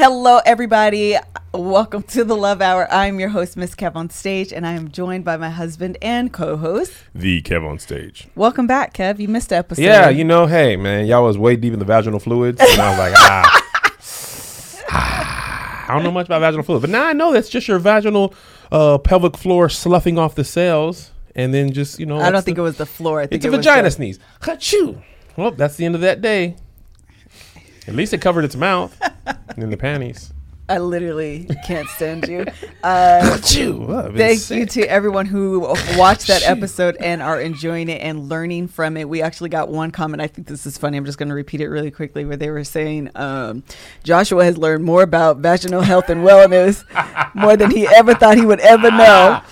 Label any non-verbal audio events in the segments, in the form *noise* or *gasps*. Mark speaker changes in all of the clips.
Speaker 1: Hello, everybody. Welcome to the Love Hour. I'm your host, Miss Kev on stage, and I am joined by my husband and co-host.
Speaker 2: The Kev on stage.
Speaker 1: Welcome back, Kev. You missed the episode.
Speaker 2: Yeah, you know, hey man, y'all was way deep in the vaginal fluids, and I was like, ah, *laughs* ah, I don't know much about vaginal fluid, but now I know that's just your vaginal uh, pelvic floor sloughing off the cells, and then just you know,
Speaker 1: I don't think it was the floor. I think
Speaker 2: it's a vagina
Speaker 1: the-
Speaker 2: sneeze. Achoo. Well, that's the end of that day. At least it covered its mouth and the panties.
Speaker 1: I literally can't stand you. *laughs* Uh, Thank
Speaker 2: sick.
Speaker 1: you to everyone who watched that episode and are enjoying it and learning from it. We actually got one comment. I think this is funny. I'm just going to repeat it really quickly where they were saying um, Joshua has learned more about vaginal health and wellness *laughs* more than he ever thought he would ever know. *laughs*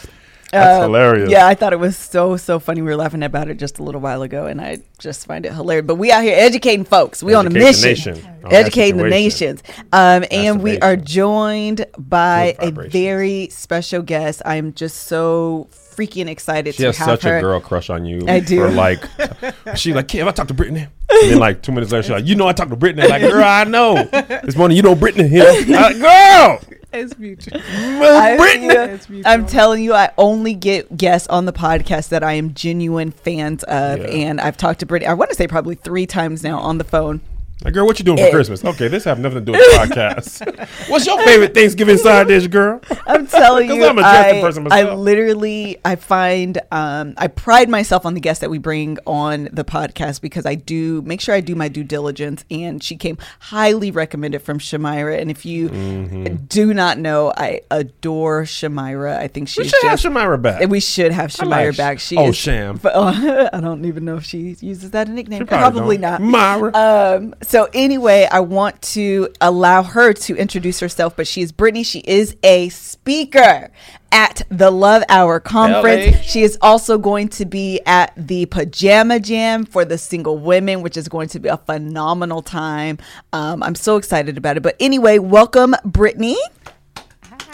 Speaker 2: That's
Speaker 1: Uh,
Speaker 2: hilarious.
Speaker 1: Yeah, I thought it was so so funny. We were laughing about it just a little while ago, and I just find it hilarious. But we out here educating folks. We on a
Speaker 2: Educate the
Speaker 1: mission,
Speaker 2: on
Speaker 1: educating the nations. Um, and we are joined by a very special guest. I'm just so freaking excited
Speaker 2: She
Speaker 1: to
Speaker 2: has
Speaker 1: have
Speaker 2: such
Speaker 1: her.
Speaker 2: a girl crush on you.
Speaker 1: I do.
Speaker 2: Like, *laughs* she like, Kev, I talked to Brittany. And then like two minutes later, she's like, you know, I talked to Brittany. Like, girl, I know. This morning, you know Brittany here. *laughs* Like, girl,
Speaker 3: It's mutual. *laughs*
Speaker 1: I-
Speaker 2: Brittany.
Speaker 3: It's mutual.
Speaker 1: I'm telling you, I only get guests on the podcast that I am genuine fans of,
Speaker 2: Yeah.
Speaker 1: and I've talked to Brittany. I want to say probably three times now on the phone.
Speaker 2: Like, girl, what you doing for
Speaker 1: Eh.
Speaker 2: Christmas? Okay, this have nothing to do with the *laughs* podcast. What's your favorite Thanksgiving side dish, girl?
Speaker 1: I'm telling *laughs* you,
Speaker 2: I'm a
Speaker 1: I,
Speaker 2: person
Speaker 1: I literally, I find, um, I pride myself on the guests that we bring on the podcast because I do make sure I do my due diligence. And she came highly recommended from Shamira. And if you
Speaker 2: Mm-hmm.
Speaker 1: do not know, I adore Shamira. I think
Speaker 2: We
Speaker 1: she's
Speaker 2: should have. Shamira back.
Speaker 1: we should have Shamira
Speaker 2: like
Speaker 1: back. She
Speaker 2: oh,
Speaker 1: is,
Speaker 2: Sham.
Speaker 1: but, *laughs* uh, I don't even know if she uses that a nickname.
Speaker 2: She
Speaker 1: Probably,
Speaker 2: don't.
Speaker 1: not.
Speaker 2: Myra.
Speaker 1: Um, so anyway, I want to allow her to introduce herself, but she is Brittany. She is a speaker at the Love Hour conference.
Speaker 2: LA.
Speaker 1: She is also going to be at the Pajama Jam for the single women, which is going to be a phenomenal time. Um, I'm so excited about it. But anyway, welcome, Brittany.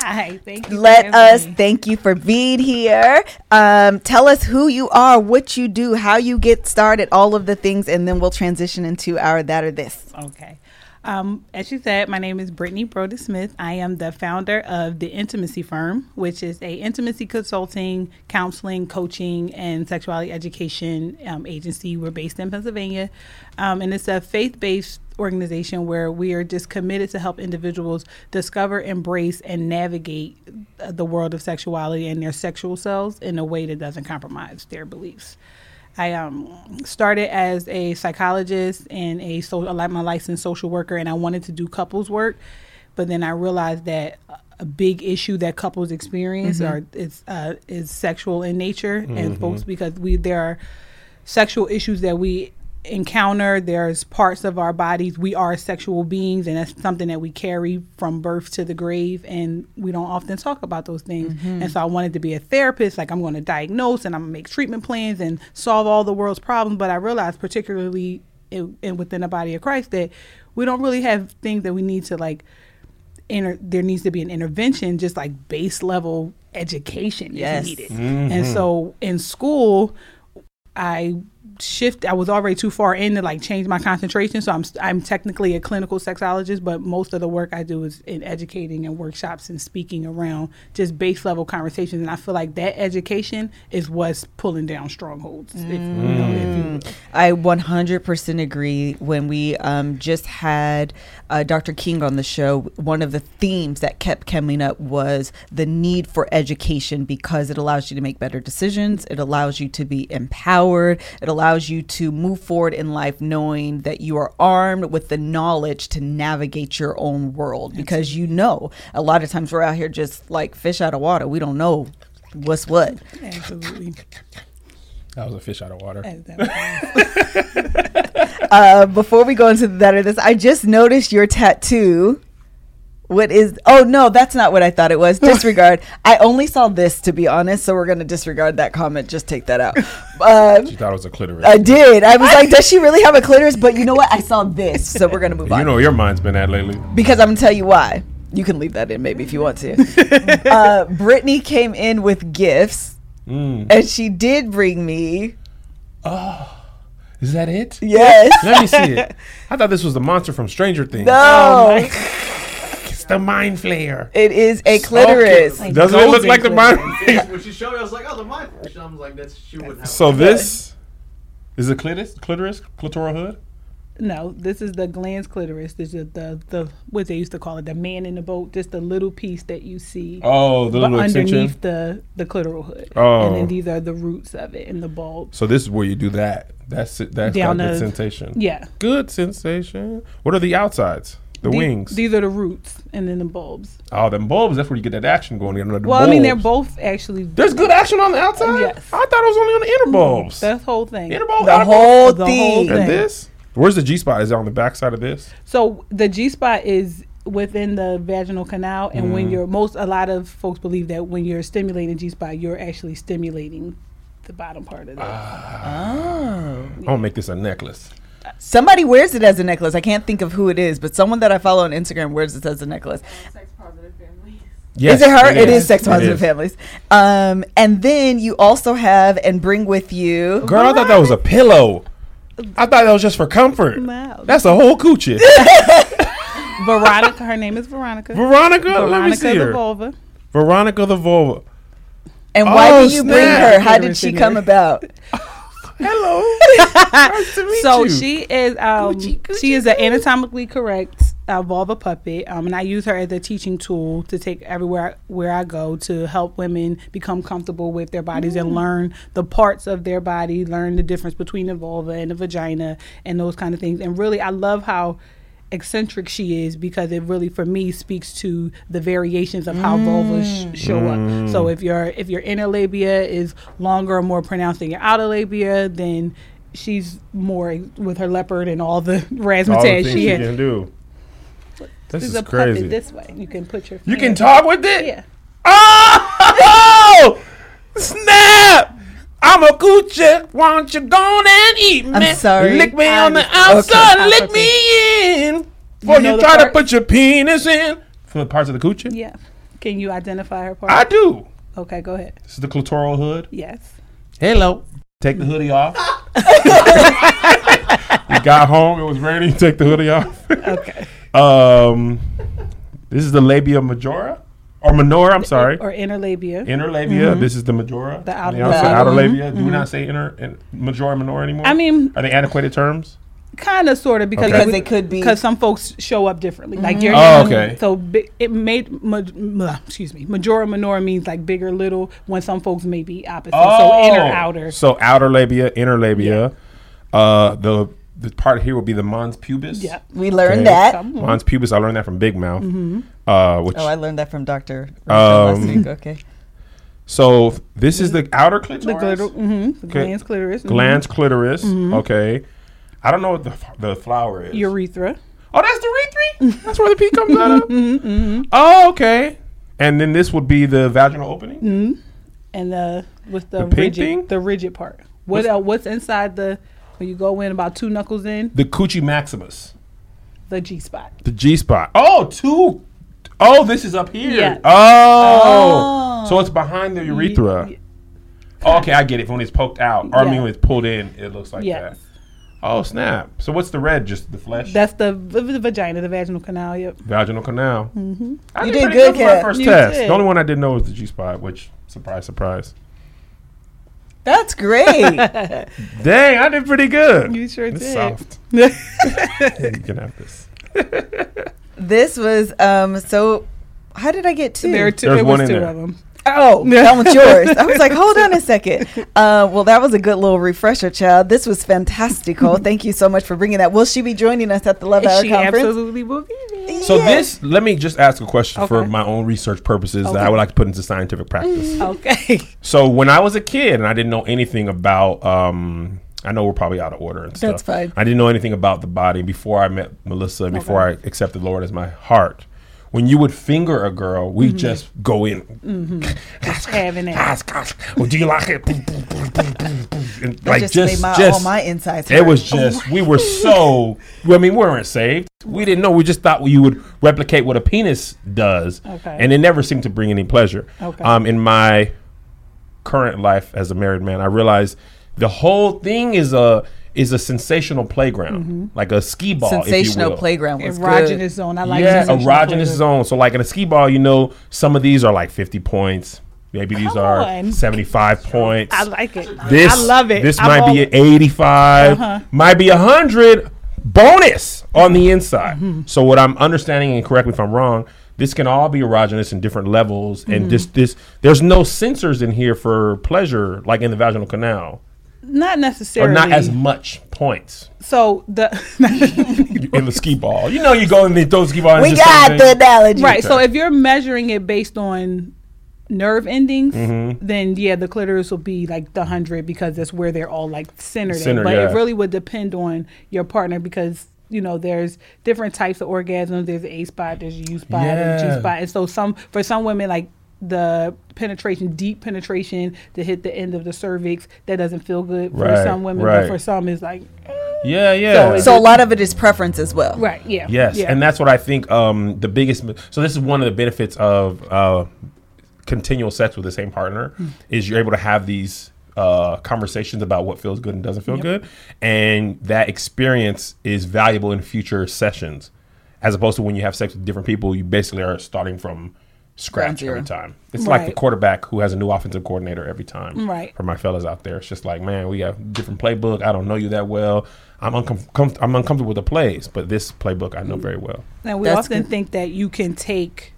Speaker 3: Hi, thank you.
Speaker 1: Let us
Speaker 3: me.
Speaker 1: thank you for being here. Um, tell us who you are, what you do, how you get started, all of the things, and then we'll transition into our that or this.
Speaker 3: Okay. Um, as you said, my name is Brittany Broaddus-Smith. I am the founder of the Intimacy Firm, which is a intimacy consulting, counseling, coaching, and sexuality education um, agency. We're based in Pennsylvania, um, and it's a faith-based organization where we are just committed to help individuals discover, embrace, and navigate uh, the world of sexuality and their sexual selves in a way that doesn't compromise their beliefs. I um, started as a psychologist and a so like my licensed social worker, and I wanted to do couples work, but then I realized that a big issue that couples experience are is uh, is sexual in nature, and folks because we there are sexual issues that we encounter there's parts of our bodies we are sexual beings and that's something that we carry from birth to the grave and we don't often talk about those things mm-hmm. and so i wanted to be a therapist like i'm going to diagnose and i'm going to make treatment plans and solve all the world's problems but i realized particularly in, in within the body of christ that we don't really have things that we need to like inter- there needs to be an intervention, just like base level education
Speaker 1: Yes.
Speaker 3: is needed. Mm-hmm. And so in school, I shift. I was already too far in to like change my concentration. So I'm I'm technically a clinical sexologist, but most of the work I do is in educating and workshops and speaking around just base level conversations. And I feel like that education is what's pulling down strongholds. If, you know, if you.
Speaker 1: I 100% agree. When we um, just had uh, Dr. King on the show, one of the themes that kept coming up was the need for education because it allows you to make better decisions. It allows you to be empowered. It allows you to move forward in life knowing that you are armed with the knowledge to navigate your own world because you know a lot of times we're out here just like fish out of water. We don't know what's what.
Speaker 3: Absolutely.
Speaker 2: That was a fish out of water. *laughs*
Speaker 1: Uh, before we go into that or this, I just noticed your tattoo. What is? Oh no, that's not what I thought it was. *laughs* Disregard. I only saw this to be honest, so we're gonna disregard that comment. Just take that out. Um,
Speaker 2: She thought it was a clitoris.
Speaker 1: I did. I was like, does she really have a clitoris? But you know what? I saw this, so we're gonna move
Speaker 2: you
Speaker 1: on.
Speaker 2: You know your mind's been at lately.
Speaker 1: because I'm gonna tell you why. You can leave that in maybe if you want to. *laughs* uh, Brittany came in with gifts,
Speaker 2: Mm.
Speaker 1: and she did bring me. Oh.
Speaker 2: Is that it?
Speaker 1: Yes.
Speaker 2: Let me see it. I thought this was the monster from Stranger Things.
Speaker 1: No.
Speaker 2: Oh *laughs* it's the mind flayer.
Speaker 1: It is a clitoris.
Speaker 2: Okay. Doesn't it look
Speaker 3: Golden
Speaker 2: like the mind?
Speaker 3: clitoris. *laughs*
Speaker 4: when she showed me, I was like, "Oh, the mind." I was like, "That's she wouldn't have."
Speaker 2: So
Speaker 4: one.
Speaker 2: this is a clitoris, clitoris, clitoral hood.
Speaker 3: No, this is the glans clitoris. This is the the what they used to call it, the man in the boat. Just the little piece that you see
Speaker 2: Oh, the
Speaker 3: but
Speaker 2: little extension.
Speaker 3: underneath the the clitoral hood.
Speaker 2: Oh.
Speaker 3: and then oh. these are the roots of it and the bulb.
Speaker 2: So this is where you do that. That's it. That's
Speaker 3: Down
Speaker 2: got good sensation.
Speaker 3: Yeah,
Speaker 2: Good sensation. What are the outsides? The
Speaker 3: The-
Speaker 2: wings.
Speaker 3: These are the roots, and then the bulbs.
Speaker 2: oh, them bulbs. That's where you get that action going. You know, the
Speaker 3: Well, I mean, they're both actually
Speaker 2: There's good action on the outside.
Speaker 3: Yes.
Speaker 2: I thought it was only on the inner mm, bulbs.
Speaker 3: That's the whole thing.
Speaker 2: inner bulb.
Speaker 1: The
Speaker 2: outer
Speaker 1: whole
Speaker 3: The
Speaker 1: thing.
Speaker 3: whole
Speaker 2: And this. Where's the G spot? Is it on the back side of this?
Speaker 3: So the G spot is within the vaginal canal, and
Speaker 2: Mm-hmm.
Speaker 3: when you're most, a lot of folks believe that when you're stimulating G spot, you're actually stimulating the bottom part of it.
Speaker 2: Ah.
Speaker 1: Oh.
Speaker 2: I'm gonna make this a necklace.
Speaker 1: Somebody wears it as a necklace. I can't think of who it is, but someone that I follow on Instagram wears it as a necklace. Sex positive families.
Speaker 2: Yes,
Speaker 1: is it her? it is
Speaker 2: is.
Speaker 1: sex positive
Speaker 2: is.
Speaker 1: families. Um, and then you also have and bring with you.
Speaker 2: Girl, I thought that was a pillow. I thought that was just for comfort.
Speaker 3: Wow.
Speaker 2: That's a whole coochie. *laughs*
Speaker 3: Veronica, her name is Veronica.
Speaker 2: Veronica, let me
Speaker 3: Veronica
Speaker 2: see
Speaker 3: the
Speaker 2: her.
Speaker 3: vulva.
Speaker 2: Veronica the vulva.
Speaker 1: And why
Speaker 2: Oh,
Speaker 1: do you bring
Speaker 2: snap.
Speaker 1: her? How did she come about? *laughs* *laughs*
Speaker 2: Hello. nice to meet
Speaker 3: So
Speaker 2: you.
Speaker 3: she is um,
Speaker 2: Coochie, coochie,
Speaker 3: she is an anatomically correct uh, vulva puppet, um, and I use her as a teaching tool to take everywhere where I go to help women become comfortable with their bodies
Speaker 2: Mm.
Speaker 3: and learn the parts of their body, learn the difference between the vulva and the vagina, and those kind of things. And really, I love how eccentric she is because it really for me speaks to the variations of how vulvas sh- show up so if your if your inner labia is longer or more pronounced than your outer labia then she's more with her leopard and all the *laughs*
Speaker 2: all the
Speaker 3: razzmatazz she
Speaker 2: she
Speaker 3: has
Speaker 2: can do. This
Speaker 3: this
Speaker 2: is
Speaker 3: is a
Speaker 2: crazy.
Speaker 3: puppet this way you can put your
Speaker 2: you can talk with it.
Speaker 3: yeah
Speaker 2: Oh, *laughs* snap! I'm a coochie. Why don't you go on and eat me?
Speaker 1: I'm sorry.
Speaker 2: Lick me
Speaker 3: I
Speaker 2: on the outside.
Speaker 3: Okay.
Speaker 2: Lick me in. Before you,
Speaker 3: know the
Speaker 2: try to put your penis in. From the parts of the coochie?
Speaker 3: yeah can you identify her part
Speaker 2: I do.
Speaker 3: okay go ahead
Speaker 2: This is the clitoral hood.
Speaker 3: yes
Speaker 2: Hello. Take the hoodie off. *laughs* *laughs* you got home. It was raining. Take the hoodie off.
Speaker 3: okay
Speaker 2: um, this is the labia majora or minora. I'm sorry.
Speaker 3: or inner labia
Speaker 2: Inner labia. This is the majora.
Speaker 3: The outer
Speaker 2: On outside,
Speaker 1: labia.
Speaker 2: outer
Speaker 1: Mhm.
Speaker 2: Do we not say inner in, majora minora anymore?
Speaker 3: I mean
Speaker 2: are they antiquated terms?
Speaker 3: kind of sort of because
Speaker 2: Okay.
Speaker 1: Because they could be.
Speaker 3: because some folks show up differently. Like you're,
Speaker 2: Oh, okay.
Speaker 3: So it made ma- ma- excuse me, majora minora means like bigger, little. When some folks may be opposite. So inner, outer.
Speaker 2: Oh. So outer labia, inner labia. Uh, the the part here will be the mons pubis.
Speaker 3: Yeah.
Speaker 1: we learned
Speaker 2: Okay.
Speaker 1: that.
Speaker 3: Some-
Speaker 2: Mons pubis. I learned that from Big Mouth.
Speaker 3: Mm-hmm.
Speaker 2: Uh, which
Speaker 1: Oh, I learned that from Dr. last
Speaker 2: Um,
Speaker 1: week. Okay.
Speaker 2: so this is the outer clitoris.
Speaker 3: The glitter, mm-hmm, the glans clitoris, mhm.
Speaker 2: Glans clitoris. Okay. I don't know what the the flower is.
Speaker 3: urethra.
Speaker 2: oh, that's the urethra. that's where the pee comes out of. *laughs*
Speaker 3: Mm-hmm,
Speaker 2: Oh, okay. And then this would be the vaginal opening.
Speaker 3: mm-hmm. And the with the,
Speaker 2: The
Speaker 3: rigid,
Speaker 2: thing?
Speaker 3: the rigid part. What
Speaker 2: What's-
Speaker 3: else? What's inside the? When you go in about two knuckles in,
Speaker 2: The coochie maximus.
Speaker 3: the G spot.
Speaker 2: The G spot. Oh, two. Oh, this is up here.
Speaker 3: Yeah.
Speaker 2: Oh.
Speaker 1: Oh.
Speaker 2: So it's behind the urethra.
Speaker 3: Ye-
Speaker 2: Oh, okay, I get it. When it's poked out, or I mean when it's pulled in, it looks like
Speaker 3: Yes.
Speaker 2: that. Oh snap! So what's the red? Just the flesh?
Speaker 3: That's the, the vagina, the vaginal canal. Yep.
Speaker 2: vaginal canal. Mm-hmm. I
Speaker 1: You
Speaker 2: did,
Speaker 1: did
Speaker 2: pretty
Speaker 1: good,
Speaker 2: for my first
Speaker 3: You
Speaker 2: test.
Speaker 3: did.
Speaker 2: The only one I didn't know was the G spot, which surprise, surprise.
Speaker 1: That's great. *laughs*
Speaker 2: Dang, I did pretty good.
Speaker 3: You sure
Speaker 2: it's
Speaker 3: did.
Speaker 2: soft. *laughs* you can have this.
Speaker 1: this was um so how did I get two?
Speaker 3: There are two.
Speaker 2: There's
Speaker 3: it
Speaker 2: one
Speaker 3: was
Speaker 2: in
Speaker 3: two
Speaker 2: there.
Speaker 3: of them.
Speaker 1: Oh, *laughs* that one's yours. I was like, hold *laughs* on a second. Uh, well, that was a good little refresher, child. This was fantastical. *laughs* Thank you so much for bringing that. Will she be joining us at the Love Hour
Speaker 3: She
Speaker 1: conference?
Speaker 3: absolutely will be there.
Speaker 2: So
Speaker 1: Yeah.
Speaker 2: this, let me just ask a question for my own research purposes that I would like to put into scientific practice.
Speaker 3: Okay.
Speaker 2: So when I was a kid and I didn't know anything about, um, I know we're probably out of order and stuff.
Speaker 1: That's fine.
Speaker 2: I didn't know anything about the body before I met Melissa and before I accepted the Lord as my heart. When you would finger a girl, we
Speaker 3: Mm-hmm.
Speaker 2: just go in. *laughs*
Speaker 3: Having it.
Speaker 2: Well, do you like it? And like
Speaker 1: just,
Speaker 2: just,
Speaker 1: my,
Speaker 2: just
Speaker 1: all my insides.
Speaker 2: it was just we were so. I mean, we weren't saved. We didn't know. We just thought you would replicate what a penis does,
Speaker 3: Okay.
Speaker 2: and it never seemed to bring any pleasure.
Speaker 3: Okay.
Speaker 2: Um, in my current life as a married man, I realized the whole thing is a is a sensational playground, like a Skee-Ball. if you
Speaker 1: Sensational
Speaker 2: will.
Speaker 1: playground was
Speaker 3: Erogenous
Speaker 1: good.
Speaker 3: zone. I like
Speaker 2: yeah,
Speaker 3: sensational
Speaker 2: erogenous
Speaker 3: playground.
Speaker 2: zone. So like in a Skee-Ball, you know, some of these are like 50 points. Maybe these
Speaker 3: Come
Speaker 2: are
Speaker 3: on.
Speaker 2: 75 points.
Speaker 3: I like it.
Speaker 2: This
Speaker 3: I love it.
Speaker 2: This
Speaker 3: I'm
Speaker 2: might
Speaker 3: all-
Speaker 2: be 85,
Speaker 3: Uh-huh.
Speaker 2: might be a 100 bonus on the inside.
Speaker 3: Mm-hmm.
Speaker 2: So what I'm understanding and correct me if I'm wrong, this can all be erogenous in different levels
Speaker 3: Mm-hmm.
Speaker 2: and this this there's no sensors in here for pleasure like in the vaginal canal
Speaker 3: not necessarily
Speaker 2: or
Speaker 3: necessarily.
Speaker 2: not as much points
Speaker 3: so the *laughs*
Speaker 2: in the Skee-Ball. You know you go in the throw Skee-Ball
Speaker 1: We
Speaker 2: it's
Speaker 1: got the analogy.
Speaker 3: right. So if you're measuring it based on nerve endings,
Speaker 2: Mm-hmm.
Speaker 3: then yeah, the clitoris will be like the hundred because that's where they're all like centered. in.
Speaker 2: Centered,
Speaker 3: but
Speaker 2: yeah.
Speaker 3: it really would depend on your partner because. You know, there's different types of orgasms. There's a spot, there's a U spot, there's a
Speaker 2: Yeah.
Speaker 3: G spot, and so some for some women like the penetration, deep penetration to hit the end of the cervix, that doesn't feel good for
Speaker 2: Right,
Speaker 3: some women,
Speaker 2: right.
Speaker 3: but for some it's like
Speaker 2: Yeah, yeah.
Speaker 3: it's-
Speaker 1: So a lot of it is preference as well.
Speaker 3: right, yeah,
Speaker 2: Yes,
Speaker 3: yeah.
Speaker 2: and that's what I think. Um, the biggest. So this is one of the benefits of uh, continual sex with the same partner
Speaker 3: Hmm.
Speaker 2: is you're able to have these uh, conversations about what feels good and doesn't feel good, and that experience is valuable in future sessions, as opposed to when you have sex with different people, you basically are starting from
Speaker 1: Ground
Speaker 2: scratch every time. It's like the quarterback who has a new offensive coordinator every time.
Speaker 3: Right.
Speaker 2: For my fellas out there, it's just like, man, we got different playbook. I don't know you that well. I'm uncom- comf- I'm uncomfortable with the plays, but this playbook I know mm. very well.
Speaker 3: And we
Speaker 1: That's
Speaker 3: often
Speaker 1: good.
Speaker 3: think that you can take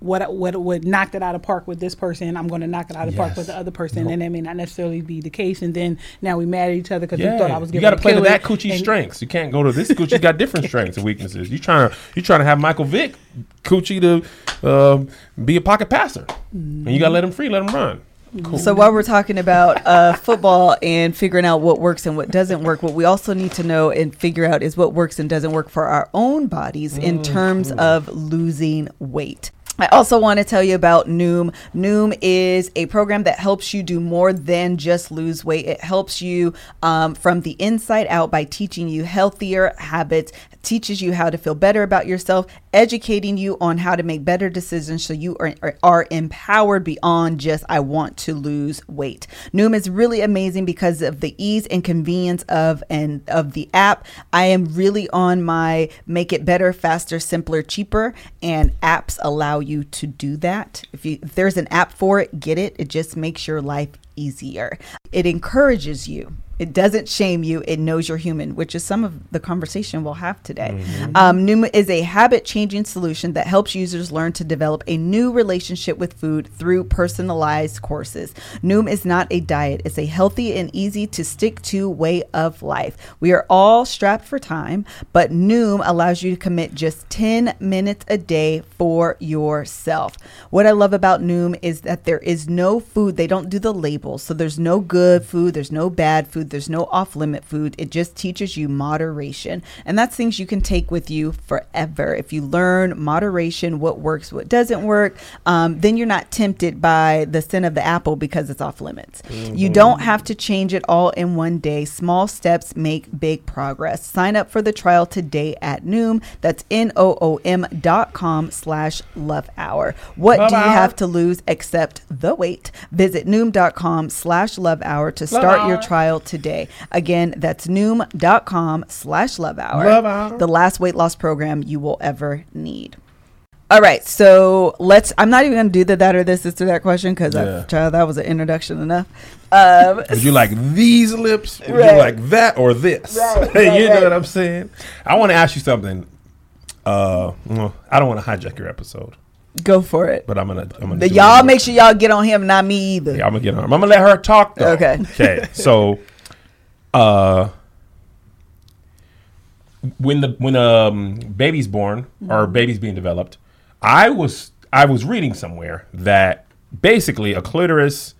Speaker 3: what what would knocked it out of park with this person. I'm going to knock it out of park with the other person, and that may not necessarily be the case. And then now we mad at each other because
Speaker 2: Yeah,
Speaker 3: we thought I was
Speaker 2: you
Speaker 3: going
Speaker 2: got to play to that
Speaker 3: it,
Speaker 2: coochie
Speaker 3: and-
Speaker 2: strengths. You can't go to this coochie got different *laughs* strengths and weaknesses. You trying to you trying to have Michael Vick coochie to um, be a pocket passer, and you got to let him free, let him run. Cool.
Speaker 1: So while we're talking about uh, football and figuring out what works and what doesn't work, what we also need to know and figure out is what works and doesn't work for our own bodies in terms of losing weight. I also want to tell you about Noom. Noom is a program that helps you do more than just lose weight. It helps you um, from the inside out by teaching you healthier habits, teaches you how to feel better about yourself, educating you on how to make better decisions so you are, are, empowered beyond just, I want to lose weight. Noom is really amazing because of the ease and convenience of and of the app. I am really on my make it better, faster, simpler, cheaper, and apps allow you to do that. If you if there's an app for it, get it. It just makes your life easier. It encourages you. It doesn't shame you. It knows you're human, which is some of the conversation we'll have today. Um, Noom is a habit changing solution that helps users learn to develop a new relationship with food through personalized courses. Noom is not a diet, it's a healthy and easy to stick to way of life. We are all strapped for time, but Noom allows you to commit just 10 minutes a day for yourself. What I love about Noom is that there is no food, they don't do the labels. So there's no good food, there's no bad food, there's no off limit food. It just teaches you moderation. And that's things you can take with you forever. If you learn moderation, what works, what doesn't work, um, then you're not tempted by the sin of the apple because it's off limits. You don't have to change it all in one day. Small steps make big progress. Sign up for the trial today at Noom. That's N O O M dot com slash love hour. What
Speaker 2: Love
Speaker 1: do you
Speaker 2: hour.
Speaker 1: have to lose except the weight? Visit Noom.com slash love hour to start your
Speaker 2: hour.
Speaker 1: trial today. Again, that's Noom.com slash love hour.
Speaker 2: Love hour.
Speaker 1: The last weight loss program you will ever need. All right, so let's. I'm not even to do the that or this, this or that question because
Speaker 2: Yeah.
Speaker 1: child, that was an introduction enough. Um, *laughs*
Speaker 2: Would you like these lips? Would
Speaker 1: Right.
Speaker 2: you like that or this?
Speaker 1: Right, *laughs*
Speaker 2: you
Speaker 1: right,
Speaker 2: know what I'm saying? I want to ask you something. Uh, I don't want to hijack your episode,
Speaker 1: go for it.
Speaker 2: but I'm gonna. I'm gonna
Speaker 1: y'all make sure y'all get on him, not me either.
Speaker 2: Yeah, I'm gonna get on. him. I'm gonna let her talk though.
Speaker 1: Okay.
Speaker 2: Okay. So, *laughs* uh, when the when um baby's born or baby's being developed, I was I was reading somewhere that basically a clitoris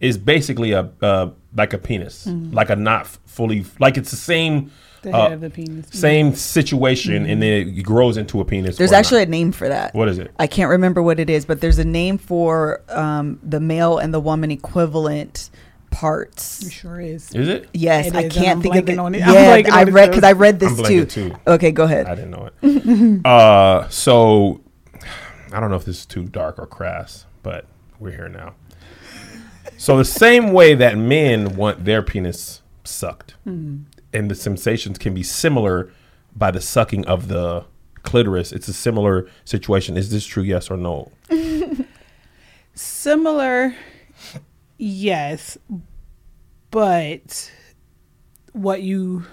Speaker 2: is basically a uh, like a penis, like a not fully like it's the same.
Speaker 3: The
Speaker 2: uh,
Speaker 3: head of the penis.
Speaker 2: Same situation, and then it grows into a penis.
Speaker 1: There's
Speaker 2: or not.
Speaker 1: actually a name for that.
Speaker 2: what is it?
Speaker 1: I can't remember what it is, but there's a name for um, the male and the woman equivalent parts.
Speaker 3: It sure is.
Speaker 2: Is it?
Speaker 1: Yes,
Speaker 3: It
Speaker 1: I
Speaker 3: is,
Speaker 1: can't
Speaker 3: I'm
Speaker 1: think of it.
Speaker 3: on it. I'm
Speaker 1: Yeah, I read because I read this
Speaker 2: I'm
Speaker 1: too.
Speaker 2: too.
Speaker 1: Okay, go ahead.
Speaker 2: I didn't know it. *laughs* uh, so I don't know if this is too dark or crass, but we're here now. So the same way that men want their penis sucked, and the sensations can be similar by the sucking of the clitoris. It's a similar situation. Is this true? Yes or no? *laughs*
Speaker 3: Similar, yes, but what you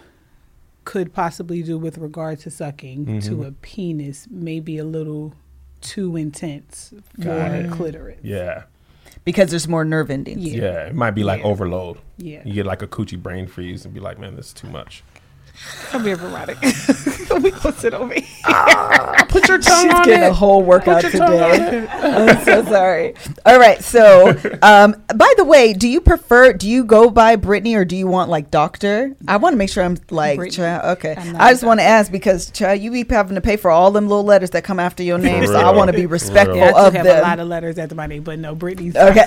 Speaker 3: could possibly do with regard to sucking
Speaker 2: Mm-hmm.
Speaker 3: to a penis may be a little too intense for
Speaker 2: Got
Speaker 3: a
Speaker 2: it.
Speaker 3: clitoris.
Speaker 2: Yeah.
Speaker 1: because there's more nerve endings.
Speaker 3: Yeah.
Speaker 2: Yeah. It might be like
Speaker 3: Yeah.
Speaker 2: overload.
Speaker 3: Yeah.
Speaker 2: You get like a coochie brain freeze and be like, man, this is too much.
Speaker 3: Come here, erotic. we gonna sit over here.
Speaker 2: Put your tongue
Speaker 1: She's
Speaker 2: on
Speaker 1: getting
Speaker 2: it.
Speaker 1: a whole workout
Speaker 2: Put your tongue on
Speaker 1: today. I'm so sorry. All right. So, um, by the way, do you prefer? Do you go by Brittany or do you want like Doctor? I want to make sure I'm like.
Speaker 3: Brittany.
Speaker 1: Okay.
Speaker 3: I'm not
Speaker 1: I
Speaker 3: a
Speaker 1: just want to ask because child, you be having to pay for all them little letters that come after your name, so I want to be respectful.
Speaker 3: Yeah, I
Speaker 1: of
Speaker 3: have
Speaker 1: them.
Speaker 3: a lot of letters after my name, but no, Brittany's
Speaker 1: Okay.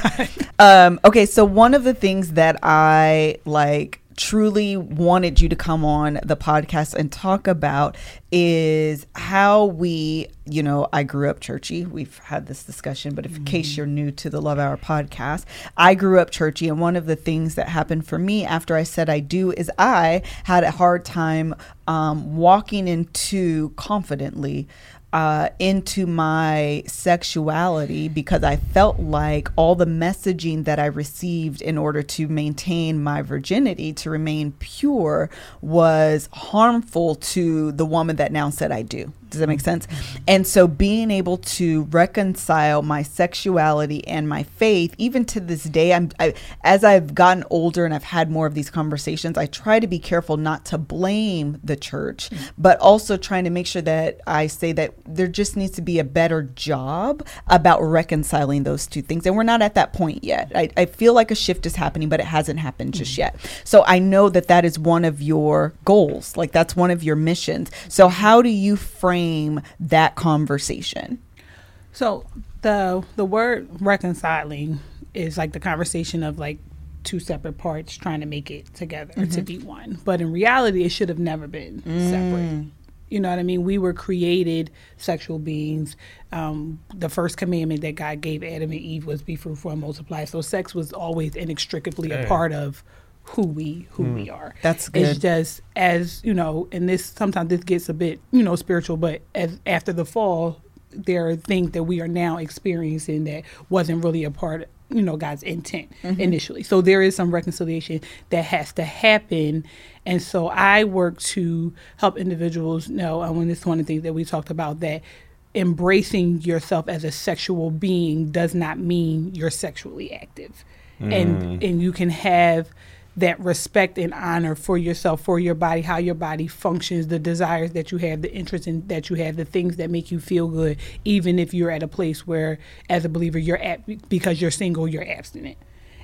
Speaker 1: um, okay. So one of the things that I like truly wanted you to come on the podcast and talk about is how we, you know, I grew up churchy. We've had this discussion, but if in case you're new to the Love Hour podcast, I grew up churchy. And one of the things that happened for me after I said I do is I had a hard time um, walking into confidently uh, into my sexuality because I felt like all the messaging that I received in order to maintain my virginity, to remain pure, was harmful to the woman that now said I do. Does that make sense? And so being able to reconcile my sexuality and my faith, even to this day, I'm I, as I've gotten older and I've had more of these conversations, I try to be careful not to blame the church, mm-hmm. but also trying to make sure that I say that there just needs to be a better job about reconciling those two things. And we're not at that point yet. I, I feel like a shift is happening, but it hasn't happened just mm-hmm. yet. So I know that that is one of your goals. Like that's one of your missions. So how do you frame that conversation?
Speaker 3: So the the word reconciling is like the conversation of like two separate parts trying to make it together to be one. But in reality, it should have never been separate. You know what I mean? We were created sexual beings. Um, the first commandment that God gave Adam and Eve was be fruitful and multiply. So sex was always inextricably a part of who we who we hmm. are.
Speaker 1: That's good.
Speaker 3: It's just as you know, and this sometimes this gets a bit you know spiritual, but as after the fall, there are things that we are now experiencing that wasn't really a part of you know God's intent mm-hmm. initially. So there is some reconciliation that has to happen, and so I work to help individuals know. And when this is one of the things that we talked about that embracing yourself as a sexual being does not mean you're sexually active and hmm. and you can have that respect and honor for yourself for your body how your body functions the desires that you have the interests in, that you have the things that make you feel good even if you're at a place where as a believer you're at because you're single you're abstinent.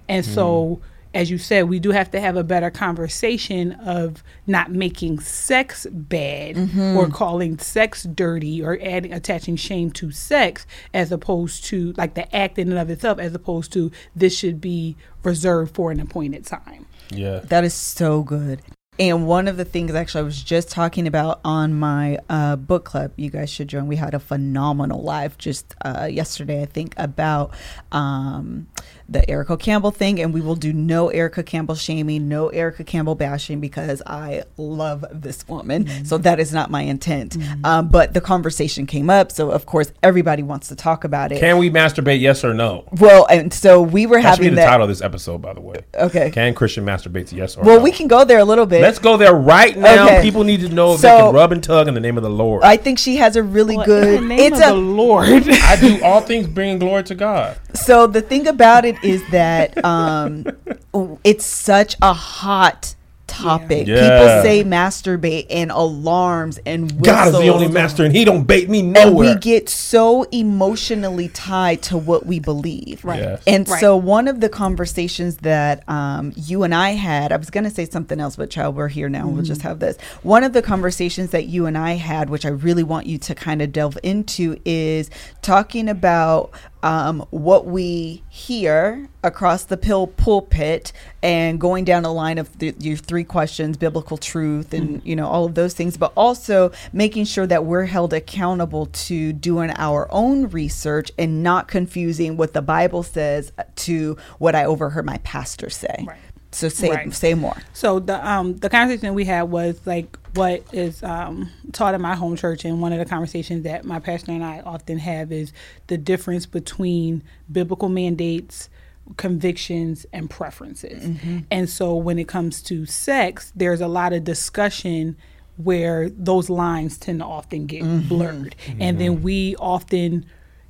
Speaker 3: And so mm. as you said we do have to have a better conversation of not making sex bad mm-hmm. or calling sex dirty or adding attaching shame to sex as opposed to like the act in and of itself as opposed to this should be reserved for an appointed time
Speaker 2: Yeah.
Speaker 1: That is so good. And one of the things actually I was just talking about on my uh, book club, you guys should join. We had a phenomenal live just uh, yesterday, I think, about um, the Erica Campbell thing. And we will do no Erica Campbell shaming, no Erica Campbell bashing because I love this woman. So that is not my intent. Um, but the conversation came up. So, of course, everybody wants to talk about it.
Speaker 2: Can we masturbate? Yes or no?
Speaker 1: well, and so we were
Speaker 2: That should be the
Speaker 1: that.
Speaker 2: title of this episode, by the way.
Speaker 1: Okay.
Speaker 2: Can Christian masturbate? Yes or
Speaker 1: well,
Speaker 2: no?
Speaker 1: Well, we can go there a little bit.
Speaker 2: Let's go there right now.
Speaker 1: Okay.
Speaker 2: People need to know if
Speaker 1: So-
Speaker 2: they can rub and tug in the name of the Lord.
Speaker 1: I think she has a really
Speaker 3: Well,
Speaker 1: good.
Speaker 3: in the name
Speaker 1: It's
Speaker 3: of the
Speaker 1: a
Speaker 3: lord *laughs*
Speaker 2: I do all things bringing glory to God.
Speaker 1: so the thing about it is that um, *laughs* it's such a hot topic.
Speaker 2: Yeah.
Speaker 1: People say masturbate and alarms and whistles.
Speaker 2: God is the only master, and He don't bait me nowhere.
Speaker 1: And we get so emotionally tied to what we believe.
Speaker 3: Right.
Speaker 2: Yes.
Speaker 1: And
Speaker 3: Right.
Speaker 1: so one of the conversations that um, you and I had, I was going to say something else, but child, we're here now. We'll just have this. One of the conversations that you and I had, which I really want you to kind of delve into, is talking about um, what we hear across the pill pulpit and going down a line of the, your three questions biblical truth and you know all of those things but also making sure that we're held accountable to doing our own research and not confusing what the bible says to what i overheard my pastor say
Speaker 3: Right.
Speaker 1: So say
Speaker 3: Right.
Speaker 1: say more.
Speaker 3: So the um the conversation we had was like what is um taught in my home church, and one of the conversations that my pastor and I often have is the difference between biblical mandates, convictions, and preferences. And so when it comes to sex, there's a lot of discussion where those lines tend to often get blurred, and then we often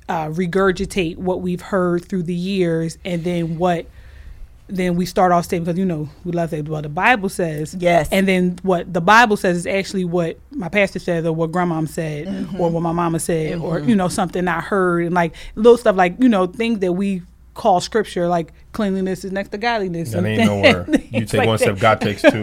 Speaker 3: uh, regurgitate what we've heard through the years, and then what then we start off saying because you know we love to say well the Bible says
Speaker 1: Yes.
Speaker 3: and then what the Bible says is actually what my pastor said or what grandmom said
Speaker 1: Mm-hmm.
Speaker 3: or what my mama said or you know something I heard and like little stuff like you know things that we call scripture like cleanliness is next to godliness
Speaker 2: That
Speaker 3: and
Speaker 2: ain't nowhere. *laughs* You take
Speaker 3: like
Speaker 2: one
Speaker 3: that.
Speaker 2: step, God takes two.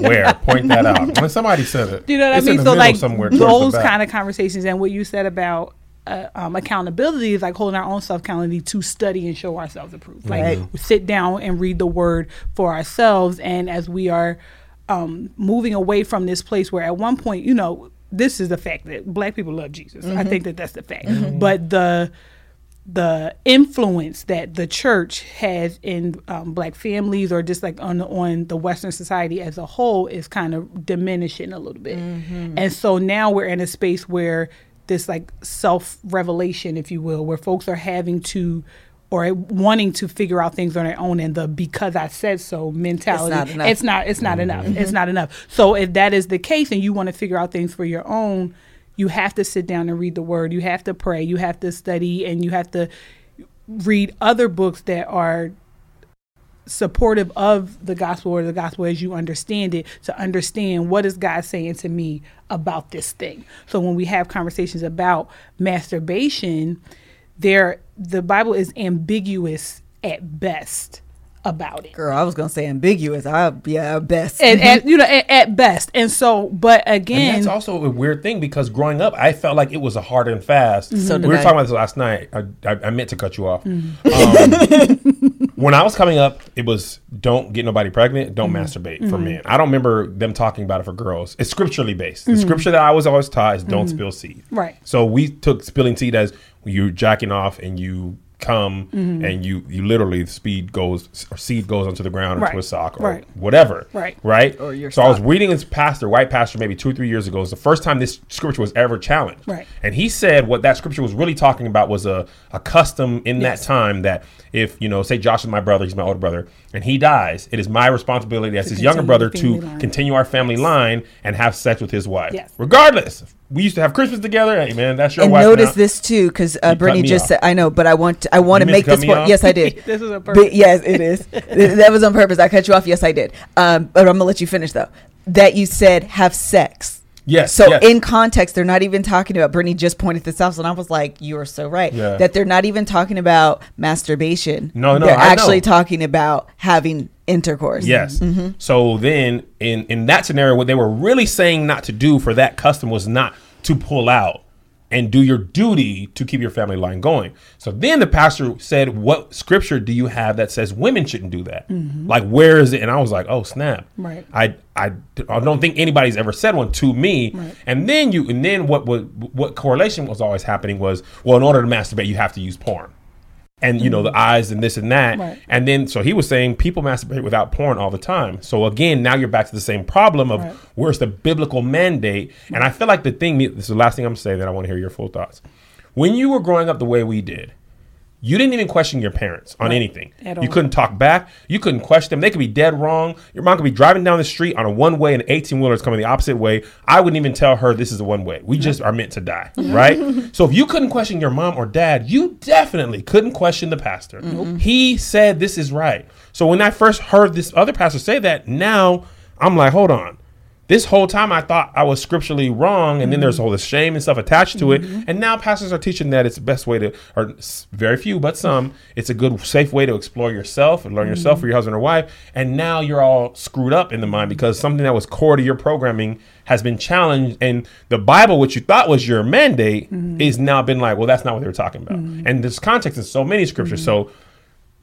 Speaker 2: Where? Point that out. When somebody said it, *laughs*
Speaker 3: you know what I mean? So like
Speaker 2: somewhere
Speaker 3: those kind of conversations and what you said about uh, um, accountability is like holding our own self accountability to study and show ourselves approved. Like
Speaker 1: Right.
Speaker 3: sit down and read the word for ourselves, and as we are um, moving away from this place where at one point, you know, this is the fact that black people love Jesus. I think that that's the fact, but the the influence that the church has in um, black families or just like on on the western society as a whole is kind of diminishing a little bit and so now we're in a space where this like self revelation if you will where folks are having to or wanting to figure out things on their own and the because i said so mentality.
Speaker 1: Not enough.
Speaker 3: it's not it's not mm-hmm. enough. It's mm-hmm. not enough. So if that is the case and you want to figure out things for your own you have to sit down and read the word. You have to pray. You have to study and you have to read other books that are supportive of the gospel or the gospel as you understand it to understand what is God saying to me about this thing. So when we have conversations about masturbation, there the Bible is ambiguous at best about it.
Speaker 1: Girl, I was gonna say ambiguous. I yeah, best.
Speaker 3: and at, *laughs* you know, at, at best. And so, but
Speaker 2: And
Speaker 3: again,
Speaker 2: that's also a weird thing because growing up, I felt like it was a hard and fast.
Speaker 1: So
Speaker 2: we were
Speaker 1: I.
Speaker 2: talking about this last night. I, I, I meant to cut you off.
Speaker 3: Mm-hmm.
Speaker 2: Um, *laughs* when I was coming up, it was don't get nobody pregnant, don't
Speaker 3: Mm-hmm.
Speaker 2: masturbate for men. I don't remember them talking about it for girls. It's scripturally based.
Speaker 3: Mm-hmm.
Speaker 2: The scripture that I was always taught is don't spill seed.
Speaker 3: Right.
Speaker 2: So we took spilling seed as you're jacking off and you come
Speaker 3: Mm-hmm.
Speaker 2: and you you literally the speed goes or seed goes onto the ground into
Speaker 3: Right.
Speaker 2: a sock or
Speaker 3: Right.
Speaker 2: whatever.
Speaker 3: Right.
Speaker 2: Right.
Speaker 1: Or your
Speaker 2: so I was reading this pastor, white pastor, maybe two or three years ago. It was the first time this scripture was ever challenged.
Speaker 3: Right.
Speaker 2: And he said what that scripture was really talking about was a, a custom in
Speaker 3: Yes.
Speaker 2: that time that if, you know, say Josh is my brother, he's my older brother, and he dies, it is my responsibility as
Speaker 3: To
Speaker 2: his younger brother to
Speaker 3: line.
Speaker 2: continue our family line and have sex with his wife.
Speaker 3: Yes.
Speaker 2: Regardless. We used to have Christmas together. Hey, man, that's your
Speaker 1: and
Speaker 2: wife.
Speaker 1: notice
Speaker 2: now.
Speaker 1: this too, because uh, Brittany just
Speaker 2: off.
Speaker 1: said, "I know," but I want to, I want
Speaker 2: You
Speaker 1: to make
Speaker 2: to
Speaker 1: this point.
Speaker 2: off?
Speaker 1: Yes, I *laughs* did.
Speaker 3: this is a
Speaker 1: But yes, it is. *laughs* That was on purpose. I cut you off. Yes, I did. Um, but I'm gonna let you finish though. That you said have sex.
Speaker 2: Yes.
Speaker 1: So
Speaker 2: yes.
Speaker 1: in context, they're not even talking about. Brittany just pointed this out, and I was like, "You are so right."
Speaker 2: Yeah.
Speaker 1: That they're not even talking about masturbation.
Speaker 2: No, no,
Speaker 1: they're
Speaker 2: I
Speaker 1: actually
Speaker 2: know.
Speaker 1: talking about having intercourse.
Speaker 2: Yes.
Speaker 1: Mm-hmm.
Speaker 2: So then, in in that scenario, what they were really saying not to do for that custom was not to pull out and do your duty to keep your family line going. So then the pastor said, "What scripture do you have that says women shouldn't do that? Mm-hmm. Like, where is it?" And I was like, "Oh snap!
Speaker 3: Right.
Speaker 2: I I, I don't think anybody's ever said one to me.
Speaker 3: Right.
Speaker 2: And then you and then what what what correlation was always happening was, well, in order to masturbate, you have to use porn." And you know the mm-hmm. eyes and this and that,
Speaker 3: Right.
Speaker 2: and then so he was saying people masturbate without porn all the time. So again, now you're back to the same problem of
Speaker 3: Right.
Speaker 2: where's the biblical mandate? And I feel like the thing this is the last thing I'm saying that I want to hear your full thoughts. When you were growing up the way we did, you didn't even question your parents on
Speaker 3: Right.
Speaker 2: anything.
Speaker 3: At
Speaker 2: You couldn't talk back. You couldn't question them. They could be dead wrong. Your mom could be driving down the street on a one way and 18 wheeler is coming the opposite way. I wouldn't even tell her this is the one way. We just are meant to die, right? *laughs* so if you couldn't question your mom or dad, you definitely couldn't question the pastor. Mm-hmm. He said this is right. So when I first heard this other pastor say that, now I'm like, hold on. This whole time I thought I was scripturally wrong, and then there's mm-hmm. all this shame and stuff attached to it. Mm-hmm. And now pastors are teaching that it's the best way to, or very few, but some, it's a good, safe way to explore yourself and learn mm-hmm. yourself for your husband or wife. And now you're all screwed up in the mind because something that was core to your programming has been challenged. And the Bible, which you thought was your mandate, is now been like, well, that's not what they were talking about. And this context in so many scriptures. So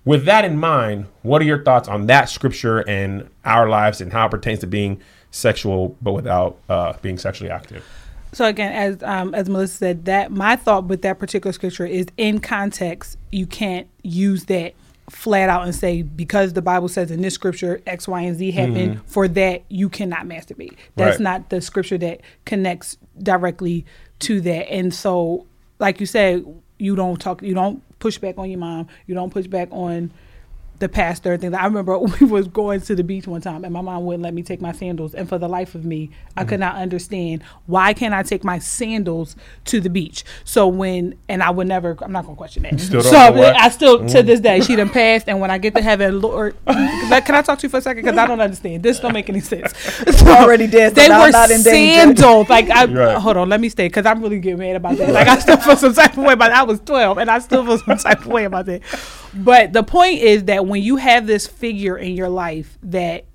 Speaker 2: with that in mind, what are your thoughts on that scripture and our lives and how it pertains to being sexual but without uh, being sexually active?
Speaker 3: So again, as um, as Melissa said, that my thought with that particular scripture is in context. You can't use that flat out and say because the Bible says in this scripture X, Y, and Z happened for that you cannot masturbate. That's
Speaker 2: Right.
Speaker 3: not the scripture that connects directly to that. And so, like you said, you don't talk, you don't push back on your mom, you don't push back on the pastor and things. I remember *laughs* we was going to the beach one time and my mom wouldn't let me take my sandals. And for the life of me, I
Speaker 2: Mm-hmm.
Speaker 3: could not understand why can't I take my sandals to the beach? So when and I would never I'm not gonna question that. so? I still to this day she done passed and when I get to heaven, Lord can I talk to you for a second? Because I don't understand. This don't make any sense. *laughs* So
Speaker 1: already *laughs* dead, so
Speaker 3: They were
Speaker 1: not in
Speaker 3: sandals. Like I
Speaker 2: Right.
Speaker 3: hold on, let me stay because I'm really getting mad about that. Like I still feel some type of way about that. I was 12 and I still feel some type of way about that. But the point is that when you have this figure in your life that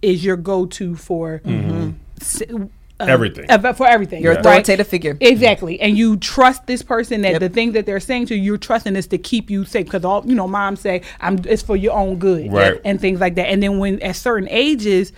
Speaker 3: is your go-to for s- uh,
Speaker 2: Everything.
Speaker 3: uh, for everything,
Speaker 1: Your
Speaker 3: right?
Speaker 1: authoritative figure.
Speaker 3: Exactly, and you trust this person that
Speaker 1: Yep.
Speaker 3: the thing that they're saying to you, you're trusting is to keep you safe because all you know, moms say, "I'm it's for your own good,"
Speaker 2: Right.
Speaker 3: and things like that. And then when at certain ages,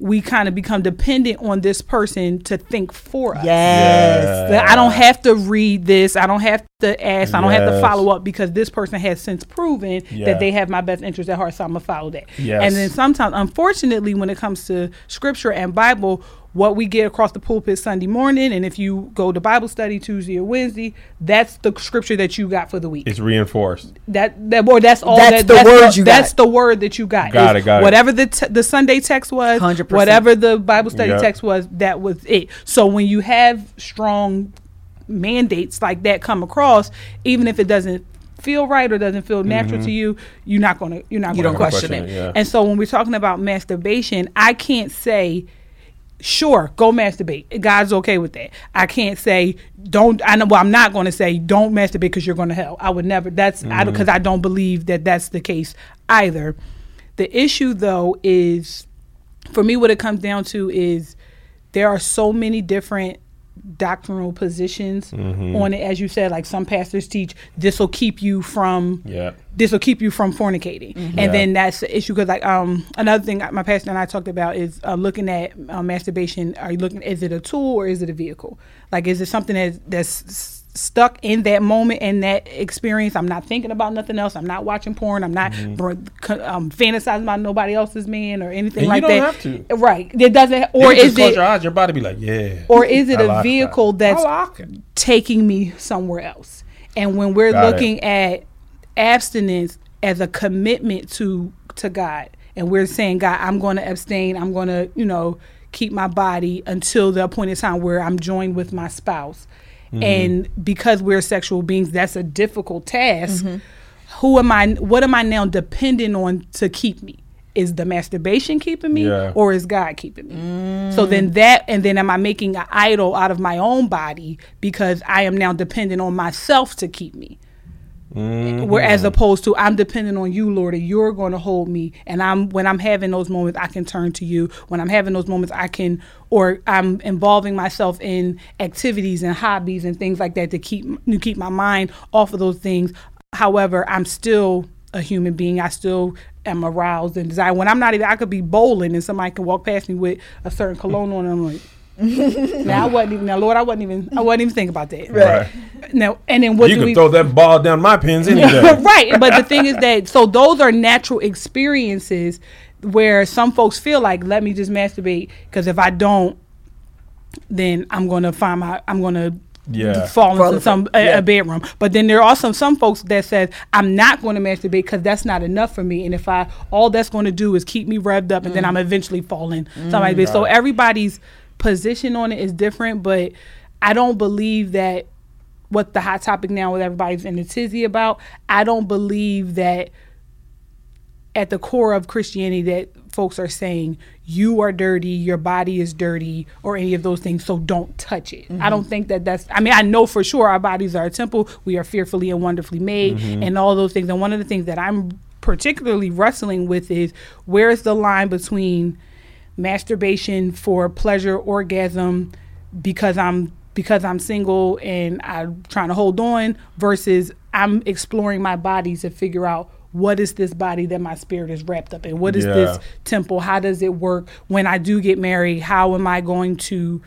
Speaker 3: we kind of become dependent on this person to think for us.
Speaker 1: Yes.
Speaker 3: I don't have to read this. I don't have to ask. I don't have to follow up because this person has since proven that they have my best interest at heart. So I'm gonna follow that.
Speaker 2: Yes.
Speaker 3: And then sometimes, unfortunately, when it comes to scripture and Bible, what we get across the pulpit Sunday morning, and if you go to Bible study Tuesday or Wednesday, that's the scripture that you got for the week.
Speaker 2: It's reinforced.
Speaker 3: That that or that's all.
Speaker 1: That's
Speaker 3: that,
Speaker 1: the
Speaker 3: that's
Speaker 1: word
Speaker 3: the,
Speaker 1: you
Speaker 3: That's
Speaker 1: got.
Speaker 3: the word that you got.
Speaker 2: Got it, got it.
Speaker 3: Whatever the t- the Sunday text was,
Speaker 1: 100%.
Speaker 3: whatever the Bible study
Speaker 2: Yep.
Speaker 3: text was, that was it. So when you have strong mandates like that come across, even if it doesn't feel right or doesn't feel natural mm-hmm. to you, you're not gonna you're not
Speaker 1: You
Speaker 3: gonna
Speaker 1: don't question
Speaker 2: Question
Speaker 1: it.
Speaker 2: it, yeah.
Speaker 3: And so when we're talking about masturbation, I can't say sure go masturbate. God's okay with that. I can't say don't i know well i'm not going to say don't masturbate because you're going to hell. I would never that's i don't mm-hmm. because i don't believe that that's the case either. The issue though is for me what it comes down to is there are so many different doctrinal positions on it as you said like some pastors teach this will keep you from
Speaker 2: Yeah.
Speaker 3: this will keep you from fornicating. And
Speaker 2: Yeah.
Speaker 3: then that's the issue because like um another thing my pastor and i talked about is uh, looking at uh, masturbation. Are you looking is it a tool or is it a vehicle? Like is it something that's that's s- stuck in that moment and that experience i'm not thinking about nothing else i'm not watching porn i'm not co- um, fantasizing about nobody else's man or anything
Speaker 2: And you
Speaker 3: like
Speaker 2: don't
Speaker 3: that
Speaker 2: have to.
Speaker 3: right it doesn't or is
Speaker 2: close
Speaker 3: it
Speaker 2: your eyes, your body be like, yeah.
Speaker 3: or is it
Speaker 2: I
Speaker 3: a
Speaker 2: like that.
Speaker 3: vehicle that's
Speaker 2: like it.
Speaker 3: taking me somewhere else? And when we're
Speaker 2: Got it.
Speaker 3: looking at abstinence as a commitment to to God, and we're saying, God, I'm going to abstain. I'm going to, you know, keep my body until the appointed time where I'm joined with my spouse.
Speaker 2: Mm-hmm.
Speaker 3: And because we're sexual beings, that's a difficult task.
Speaker 2: Mm-hmm.
Speaker 3: Who am I? What am I now dependent on to keep me? Is the masturbation keeping me,
Speaker 2: Yeah.
Speaker 3: or is God keeping me? So then that, and then am I making an idol out of my own body because I am now dependent on myself to keep me? Mm-hmm. Where as opposed to I'm dependent on you, Lord, and you're going to hold me. And I'm when I'm having those moments, I can turn to you. When I'm having those moments, I can, or I'm involving myself in activities and hobbies and things like that to keep to keep my mind off of those things. However, I'm still a human being. I still am aroused and desire. When I'm not even, I could be bowling and somebody can walk past me with a certain cologne on, and I'm like. *laughs* now I wasn't even. Now, Lord, I wasn't even. I wasn't even thinking about that.
Speaker 2: Right.
Speaker 3: Now, and then what
Speaker 2: you
Speaker 3: do
Speaker 2: can
Speaker 3: we?
Speaker 2: throw that ball down my pins any day. *laughs*
Speaker 3: right. But the thing is that so those are natural experiences where some folks feel like let me just masturbate because if I don't, then I'm gonna find my I'm gonna
Speaker 2: Yeah.
Speaker 3: fall
Speaker 1: Fall
Speaker 3: into
Speaker 1: into-
Speaker 3: some a,
Speaker 1: yeah.
Speaker 3: a bedroom. But then there are some some folks that says I'm not going to masturbate because that's not enough for me. And if I all that's going to do is keep me revved up, and then mm. I'm eventually falling mm. somebody's bed. So everybody's position on it is different, but I don't believe that what the hot topic now with everybody's in a tizzy about. I don't believe that at the core of Christianity that folks are saying you are dirty, your body is dirty, or any of those things, so don't touch it. I don't mm-hmm. think that that's, I mean, I know for sure our bodies are a temple, we are fearfully and wonderfully made, mm-hmm. and all those things. And one of the things that I'm particularly wrestling with is where is the line between masturbation for pleasure, orgasm, because I'm because I'm single and I'm trying to hold on versus I'm exploring my body to figure out what is this body that my spirit is wrapped up in? What is this temple? How does it work? When I do get married, how am I going to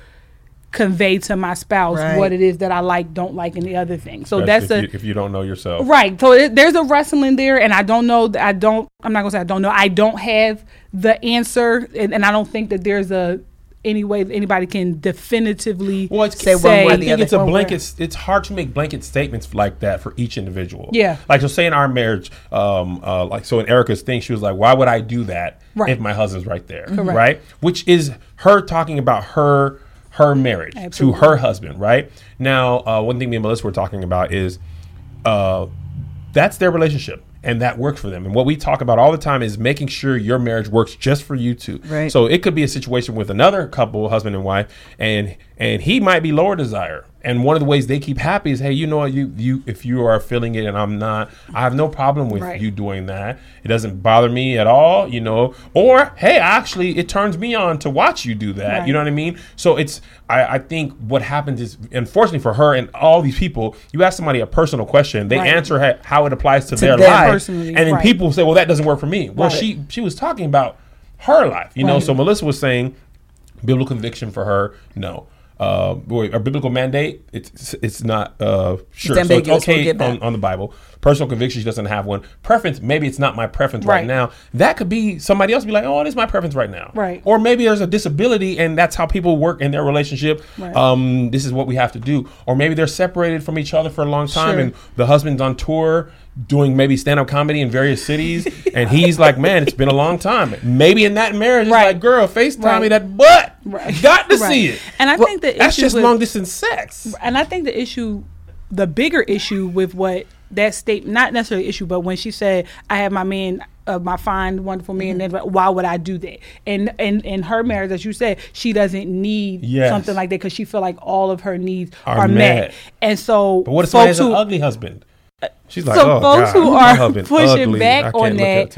Speaker 3: convey to my spouse
Speaker 1: Right.
Speaker 3: what it is that I like, don't like, and the other thing. So
Speaker 2: Especially
Speaker 3: that's
Speaker 2: if,
Speaker 3: a
Speaker 2: you, if you don't know yourself.
Speaker 3: Right. So it, there's a wrestling there, and I don't know. I don't. I'm not gonna say I don't know. I don't have the answer, and, and I don't think that there's a any way that anybody can definitively
Speaker 2: Well, it's,
Speaker 1: Say one
Speaker 3: say-
Speaker 1: way or
Speaker 2: I
Speaker 1: the
Speaker 2: think
Speaker 1: other.
Speaker 2: it's a blanket. It's hard to make blanket statements like that for each individual.
Speaker 3: Yeah.
Speaker 2: Like so, say in our marriage, um, uh, like so in Erica's thing, she was like, "Why would I do that
Speaker 3: Right.
Speaker 2: if my husband's right there?"
Speaker 3: Correct.
Speaker 2: Right. Which is her talking about her her marriage
Speaker 3: Absolutely.
Speaker 2: to her husband. Right. Now, uh, one thing me and Melissa were talking about is, uh, that's their relationship. And that works for them. And what we talk about all the time is making sure your marriage works just for you two.
Speaker 1: Right.
Speaker 2: So it could be a situation with another couple, husband and wife, and and he might be lower desire. And one of the ways they keep happy is, hey, you know what, you you if you are feeling it and I'm not, I have no problem with
Speaker 3: Right.
Speaker 2: you doing that. It doesn't bother me at all, you know. Or hey, actually, it turns me on to watch you do that.
Speaker 3: Right.
Speaker 2: You know what I mean? So it's I, I think what happens is, unfortunately for her and all these people, you ask somebody a personal question, they
Speaker 3: Right.
Speaker 2: answer ha- how it applies to, their life, and then people say, well, that doesn't work for me. Well, she she was talking about her life, you know. So Melissa was saying biblical conviction for her no uh a biblical mandate it's it's not uh sure. So it's
Speaker 1: ambiguous. We'll
Speaker 2: okay on, on the bible personal conviction she doesn't have one preference maybe it's not my preference right,
Speaker 3: Right.
Speaker 2: now that could be somebody else be like oh it is my preference right now
Speaker 3: Right.
Speaker 2: or maybe there's a disability and that's how people work in their relationship
Speaker 3: Right.
Speaker 2: um this is what we have to do or maybe they're separated from each other for a long time
Speaker 3: Sure.
Speaker 2: and the husband's on tour doing maybe stand-up comedy in various cities *laughs* and he's like man it's been a long time maybe in that marriage
Speaker 3: Right.
Speaker 2: like girl facetime
Speaker 3: Right.
Speaker 2: me that butt
Speaker 3: Right.
Speaker 2: got to
Speaker 3: Right.
Speaker 2: see it
Speaker 3: And I think the
Speaker 2: that's just
Speaker 3: with-
Speaker 2: long distance sex
Speaker 3: and I think the issue, the bigger issue with what that state, not necessarily issue, but when she said, "I have my man." Uh, my fine, wonderful man.
Speaker 2: Mm-hmm.
Speaker 3: Then why would I do that? And and in her marriage, as you said, she doesn't need
Speaker 2: Yes.
Speaker 3: something like that because she feel like all of her needs
Speaker 2: Are
Speaker 3: are,
Speaker 2: met.
Speaker 3: met. And so,
Speaker 2: but what if somebody
Speaker 3: folks
Speaker 2: has an
Speaker 3: who
Speaker 2: ugly husband she's like
Speaker 3: so
Speaker 2: oh,
Speaker 3: folks
Speaker 2: God,
Speaker 3: who are pushing
Speaker 2: ugly.
Speaker 3: Back on that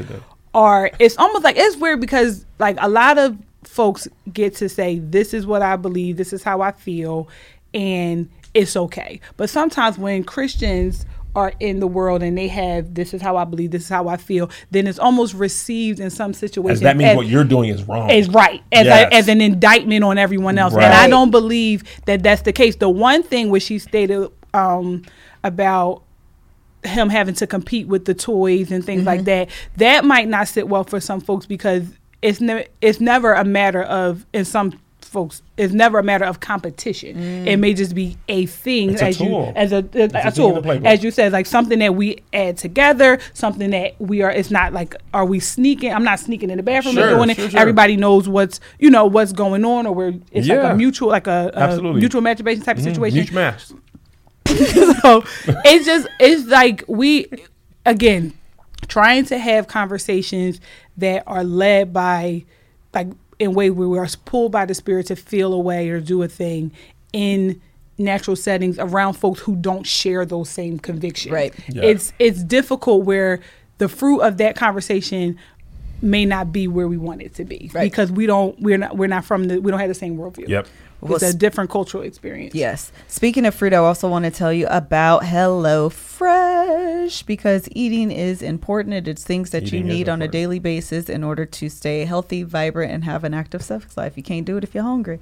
Speaker 3: are it's almost like it's weird because like a lot of folks get to say this is what I believe, this is how I feel, and it's okay. But sometimes when Christians are in the world and they have this is how I believe, this is how I feel, then it's almost received in some
Speaker 2: As
Speaker 3: situations
Speaker 2: that means
Speaker 3: as-
Speaker 2: what you're doing is wrong
Speaker 3: is right as,
Speaker 2: Yes.
Speaker 3: a, as an indictment on everyone else, and I don't believe that that's the case. The one thing which she stated um, about him having to compete with the toys and things
Speaker 2: Mm-hmm.
Speaker 3: like that, that might not sit well for some folks because it's never it's never a matter of in some folks it's never a matter of competition. It may just be a thing
Speaker 2: Mm. It's a
Speaker 3: as
Speaker 2: tool.
Speaker 3: you as a, a,
Speaker 2: a tool
Speaker 3: tool as you said like something that we add together, something that we are. It's not like are we sneaking? I'm not sneaking in the bathroom
Speaker 2: Sure,
Speaker 3: doing it.
Speaker 2: sure, sure.
Speaker 3: Everybody knows what's you know what's going on, or where it's like a mutual like a, a
Speaker 2: Absolutely.
Speaker 3: mutual masturbation type of
Speaker 2: Mhm.
Speaker 3: situation.
Speaker 2: Huge match. *laughs*
Speaker 3: so it's just it's like we again trying to have conversations that are led by like in way where we are pulled by the spirit to feel a way or do a thing in natural settings around folks who don't share those same convictions.
Speaker 1: Right.
Speaker 2: Yeah.
Speaker 3: It's it's difficult where the fruit of that conversation may not be where we want it to be
Speaker 1: Right.
Speaker 3: because we don't we're not we're not from the we don't have the same worldview.
Speaker 2: Yep.
Speaker 1: Well,
Speaker 3: It's a
Speaker 1: s-
Speaker 3: different cultural experience.
Speaker 1: Yes. Speaking of fruit, I also want to tell you about Hello Fresh because eating is important. It's things that
Speaker 2: Eating
Speaker 1: you need on a daily basis in order to stay healthy, vibrant, and have an active sex life. You can't do it if you're hungry.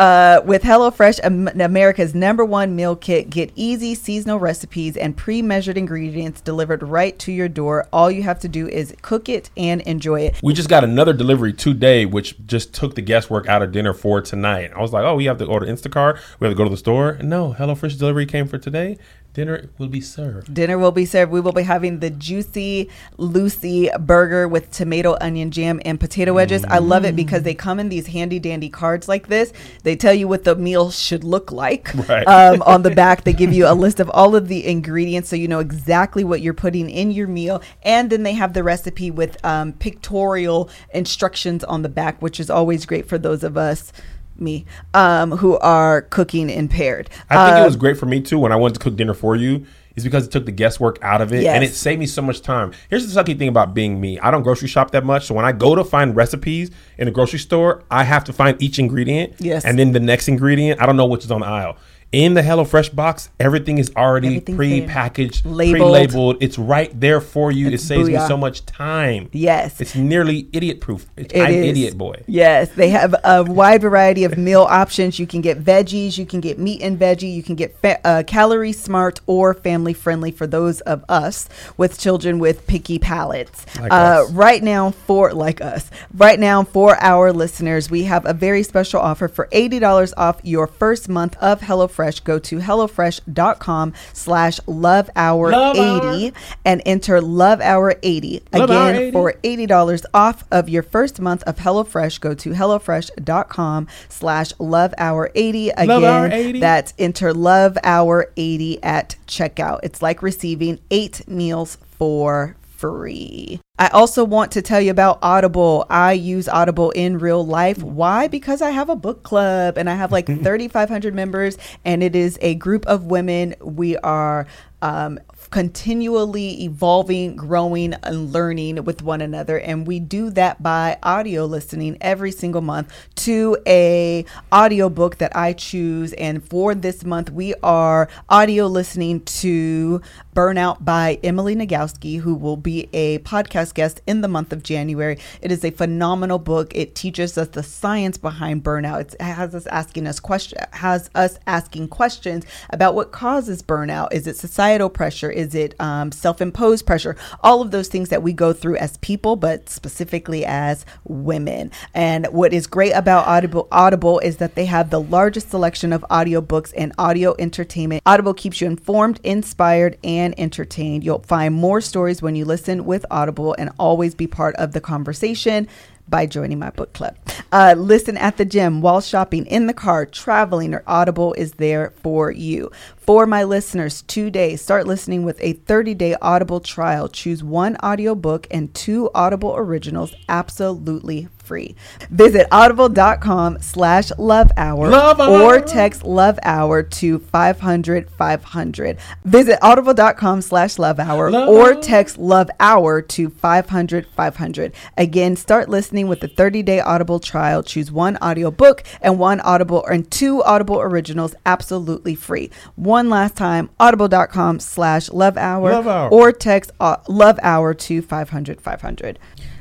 Speaker 1: Uh, with HelloFresh, Am- America's number one meal kit, get easy seasonal recipes and pre-measured ingredients delivered right to your door. All you have to do is cook it and enjoy it.
Speaker 2: We just got another delivery today, which just took the guesswork out of dinner for tonight. I was like, oh, we have to order Instacart. We have to go to the store. No, HelloFresh delivery came for today. Dinner will be served.
Speaker 1: Dinner will be served. We will be having the juicy Lucy burger with tomato, onion jam, and potato wedges. I love it because they come in these handy dandy cards like this. They tell you what the meal should look like. *laughs*
Speaker 2: Right.
Speaker 1: Um, on the back, they give you a list of all of the ingredients so you know exactly what you're putting in your meal. And then they have the recipe with um, pictorial instructions on the back, which is always great for those of us. Me, um, who are cooking impaired.
Speaker 2: I think it
Speaker 1: Um,
Speaker 2: was great for me too when I wanted to cook dinner for you. Is because it took the guesswork out of it and it saved me so much time. Here's the sucky thing about being me. I don't grocery shop that much. So when I go to find recipes in the grocery store, I have to find each ingredient.
Speaker 1: Yes.
Speaker 2: And then the next ingredient, I don't know which is on the aisle. In the HelloFresh box, everything is already pre-packaged,
Speaker 1: Labeled.
Speaker 2: pre-labeled. It's right there for you.
Speaker 1: It's
Speaker 2: it saves me so much time.
Speaker 1: Yes.
Speaker 2: It's nearly idiot proof. It's,
Speaker 1: It
Speaker 2: I'm
Speaker 1: is.
Speaker 2: idiot boy.
Speaker 1: Yes, they have a wide variety of meal options. You can get veggies, you can get meat and veggie, you can get fa- uh, calorie smart or family friendly for those of us with children with picky palates.
Speaker 2: Like
Speaker 1: uh, right now, for like us, right now for our listeners, we have a very special offer for eighty dollars off your first month of HelloFresh. Go to HelloFresh.com slash Love Hour 80 and enter love hour eighty
Speaker 2: Love Hour
Speaker 1: again
Speaker 2: 80.
Speaker 1: for $80 off of your first month of HelloFresh. Go to HelloFresh.com slash Love Hour 80. Again,
Speaker 2: Love Hour 80.
Speaker 1: that's enter Love Hour 80 at checkout. It's like receiving eight meals for free. I also want to tell you about Audible. I use Audible in real life. Why? Because I have a book club and I have like *laughs* 3,500 members, and it is a group of women. We are um, continually evolving, growing, and learning with one another. And we do that by audio listening every single month to a audiobook that I choose. And for this month, we are audio listening to Burnout by Emily Nagoski, who will be a podcast guest in the month of January. It is a phenomenal book. It teaches us the science behind burnout. It has us asking us question has us asking questions about what causes burnout. Is it societal pressure? Is it um, self-imposed pressure? All of those things that we go through as people, but specifically as women. And what is great about Audible Audible is that they have the largest selection of audiobooks and audio entertainment. Audible keeps you informed, inspired, and entertained. You'll find more stories when you listen with Audible and always be part of the conversation by joining my book club. Uh, listen at the gym, while shopping, in the car, traveling, or Audible is there for you. For my listeners, today, start listening with a 30 day Audible trial. Choose one audiobook and two Audible originals absolutely free. Visit audible.com slash love hour or text love hour to 500 500. Visit audible.com slash love hour or text love hour to 500 500. Again, start listening with the 30 day Audible trial. Choose one audiobook and one Audible and two Audible originals absolutely free. One last time, audible.com slash love hour
Speaker 2: Love Hour.
Speaker 1: or text uh, love hour to 500 500.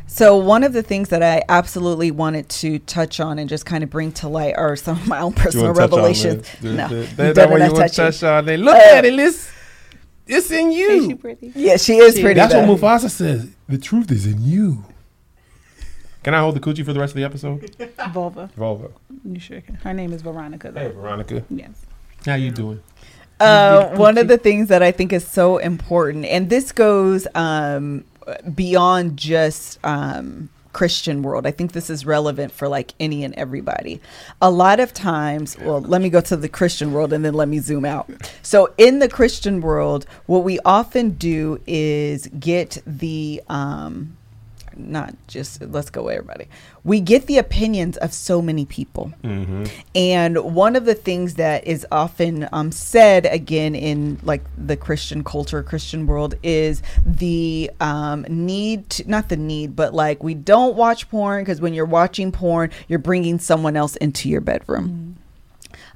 Speaker 1: So one of the things that I absolutely wanted to touch on and just kind of bring to light are some of my own personal revelations. no,
Speaker 2: That's
Speaker 1: don't
Speaker 2: not what
Speaker 1: let
Speaker 2: you want
Speaker 1: touch
Speaker 2: to
Speaker 1: it.
Speaker 2: touch on. They look
Speaker 1: Uh,
Speaker 2: at it, Liss. It's in
Speaker 3: Is she
Speaker 2: you.
Speaker 3: pretty?
Speaker 1: Yeah, she is
Speaker 3: She-
Speaker 1: pretty.
Speaker 2: That's
Speaker 1: though.
Speaker 2: what Mufasa says. The truth is in you. Can I hold the coochie for the rest of the episode?
Speaker 3: Vulva.
Speaker 2: Volvo.
Speaker 3: You sure can. Her name is Veronica. Though.
Speaker 2: Hey, Veronica.
Speaker 3: Yes.
Speaker 2: How you doing?
Speaker 1: Uh, one of the things that I think is so important, and this goes um, beyond just um, Christian world. I think this is relevant for like any and everybody. A lot of times, well, let me go to the Christian world and then let me zoom out. So, in the Christian world, what we often do is get the um, not just let's go everybody. We get the opinions of so many people.
Speaker 2: Mm-hmm.
Speaker 1: And one of the things that is often um, said again in like the Christian culture, Christian world, is the um, need to not the need, but like we don't watch porn because when you're watching porn, you're bringing someone else into your bedroom.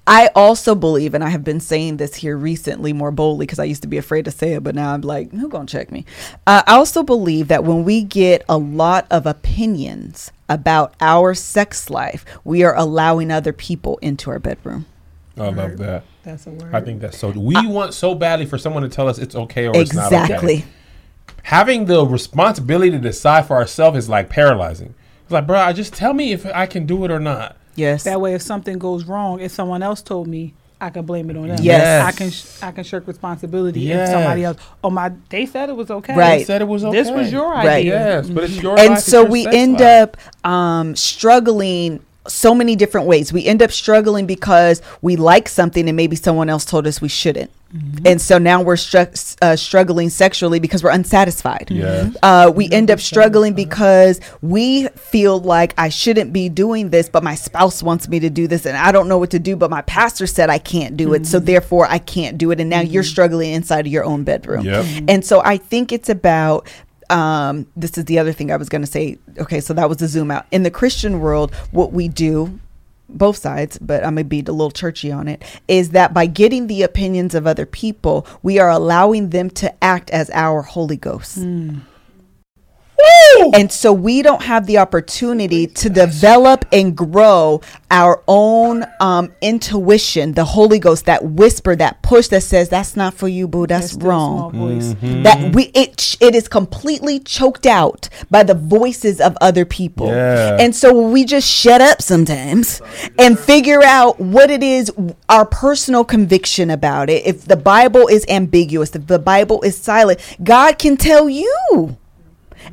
Speaker 1: I also believe, and I have been saying this here recently more boldly because I used to be afraid to say it, but now I'm like, who gonna check me? Uh, I also believe that when we get a lot of opinions about our sex life, we are allowing other people into our bedroom.
Speaker 2: I love that.
Speaker 3: That's a word.
Speaker 2: I think that's so. We want so badly for someone to tell us it's okay or it's not
Speaker 1: Exactly.
Speaker 2: okay. Having the responsibility to decide for ourselves is like paralyzing. It's like, bro, just tell me if I can do it or not.
Speaker 1: Yes.
Speaker 3: That way, if something goes wrong, if someone else told me, I can blame it on them.
Speaker 1: Yes.
Speaker 3: I can sh- I can shirk responsibility
Speaker 2: Yes.
Speaker 3: if somebody else. Oh my, they said it was okay.
Speaker 1: Right.
Speaker 2: They said it was okay.
Speaker 3: This was your
Speaker 1: Right.
Speaker 3: idea.
Speaker 2: Yes, but it's your
Speaker 1: and
Speaker 2: life,
Speaker 1: so we end
Speaker 2: life.
Speaker 1: up um, struggling so many different ways. We end up struggling because we like something and maybe someone else told us we shouldn't.
Speaker 2: Mm-hmm.
Speaker 1: And so now we're stru- uh, struggling sexually because we're unsatisfied.
Speaker 2: Yes.
Speaker 1: Uh, we end up struggling because we feel like I shouldn't be doing this, but my spouse wants me to do this, and I don't know what to do. But my pastor said I can't do it, so therefore I can't do it. And now you're struggling inside of your own bedroom.
Speaker 2: Yep.
Speaker 1: And so I think it's about um, this is the other thing I was going to say. Okay, so that was the zoom out. In the Christian world, what we do both sides, but I'm gonna be a little churchy on it. Is that by getting the opinions of other people, we are allowing them to act as our Holy Ghost. And so we don't have the opportunity to develop and grow our own um, intuition, the Holy Ghost, that whisper, that push that says, "That's not for you, boo. That's
Speaker 3: That
Speaker 1: wrong."
Speaker 3: small voice.
Speaker 1: that we it it is completely choked out by the voices of other people
Speaker 2: Yeah.
Speaker 1: and so we just shut up sometimes and figure out what it is our personal conviction about it if the bible is ambiguous if the bible is silent god can tell you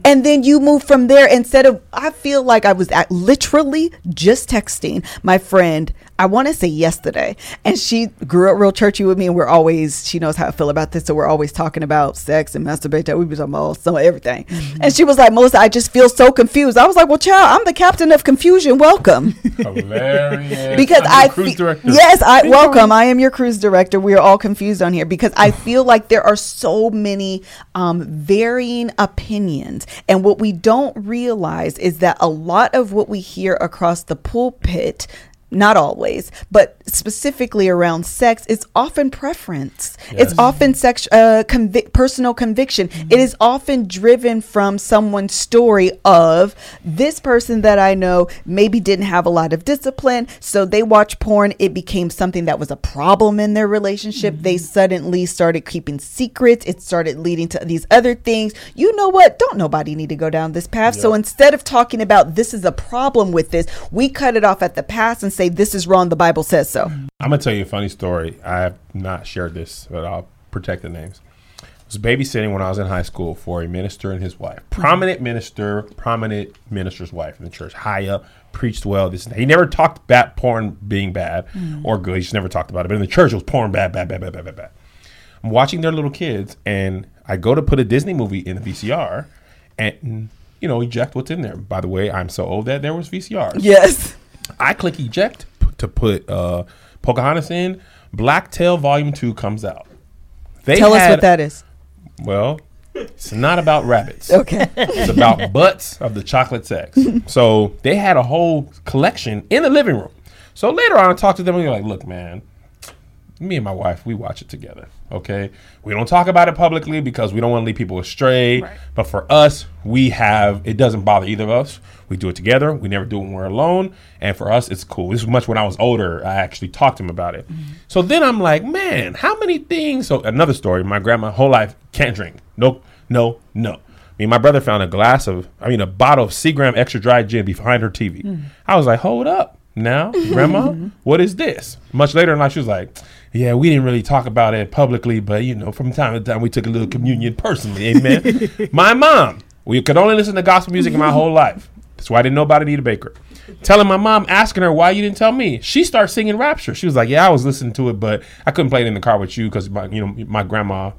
Speaker 1: and then you move from there instead of i feel like i was at literally just texting my friend i want to say yesterday and she grew up real churchy with me and we're always she knows how i feel about this so we're always talking about sex and masturbation we be talking about some everything and she was like melissa i just feel so confused i was like well child i'm the captain of confusion welcome
Speaker 2: Hilarious. *laughs*
Speaker 1: because
Speaker 2: I'm
Speaker 1: I
Speaker 2: the cruise
Speaker 1: fe-
Speaker 2: director.
Speaker 1: yes, I welcome. I am your cruise director. We are all confused on here because I feel like there are so many um, varying opinions, and what we don't realize is that a lot of what we hear across the pulpit. Not always, but specifically around sex, it's often preference. It's often sex, uh, convic- personal conviction. It is often driven from someone's story of this person that I know maybe didn't have a lot of discipline, so they watch porn. It became something that was a problem in their relationship. They suddenly started keeping secrets. It started leading to these other things. You know what? Don't nobody need to go down this path. So instead of talking about this is a problem with this, we cut it off at the pass and say this is wrong. The Bible says so.
Speaker 2: I'm gonna tell you a funny story. I have not shared this, but I'll protect the names. I was babysitting when I was in high school for a minister and his wife. Prominent minister, prominent minister's wife in the church. High up, preached well. This he never talked about porn being bad mm. or good. He just never talked about it. But in the church, it was porn bad, bad, bad, bad, bad, bad, bad. I'm watching their little kids, and I go to put a Disney movie in the VCR, and you know, eject what's in there. By the way, I'm so old that there was VCRs.
Speaker 1: Yes.
Speaker 2: I click eject p- to put uh, Pocahontas in. Blacktail Volume Two comes out. They
Speaker 1: Tell us
Speaker 2: had-
Speaker 1: what that is.
Speaker 2: Well, it's not about rabbits. *laughs*
Speaker 1: Okay.
Speaker 2: It's about butts of the chocolate sex. *laughs* So they had a whole collection in the living room. So later on, I talked to them and they're like, "Look, man, me and my wife, we watch it together. Okay, we don't talk about it publicly because we don't want to lead people astray.
Speaker 3: Right.
Speaker 2: But for us, we have it doesn't bother either of us. We do it together. We never do it when we're alone. And for us, it's cool. This is much when I was older. I actually talked to him about it. Mm-hmm. So then I'm like, man, how many things? So another story. My grandma, whole life can't drink. No, no, no. Me and my brother found a glass of, I mean, a bottle of Seagram extra dry gin behind her TV. Mm-hmm. I was like, hold up. Now, grandma, mm-hmm. what is this? Much later in life, she was like, yeah, we didn't really talk about it publicly, but you know, from time to time, we took a little communion personally. Amen. *laughs* my mom, we could only listen to gospel music in my whole life. That's why I didn't know about Anita Baker. Telling my mom, asking her why you didn't tell me. She started singing Rapture. She was like, "Yeah, I was listening to it, but I couldn't play it in the car with you because my, you know, my grandma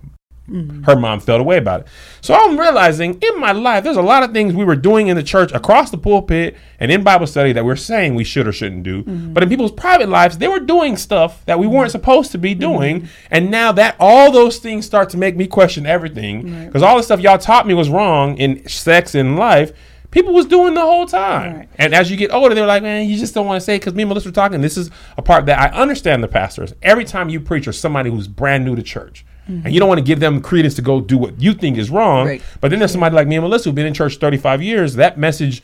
Speaker 2: mm-hmm. her mom felt away about it. So I'm realizing in my life, there's a lot of things we were doing in the church across the pulpit and in Bible study that we're saying we should or shouldn't do. Mm-hmm. But in people's private lives, they were doing stuff that we weren't supposed to be mm-hmm. doing. And now that all those things start to make me question everything because all the stuff y'all taught me was wrong in sex and life. People was doing the whole time,
Speaker 3: Right.
Speaker 2: and as you get older, they're like, "Man, you just don't want to say." Because me and Melissa were talking. This is a part that I understand. The pastors every time you preach or somebody who's brand new to church, and mm-hmm. you don't want to give them credence to go do what you think is wrong.
Speaker 1: Right.
Speaker 2: But then there's somebody like me and Melissa who've been in church 35 years. That message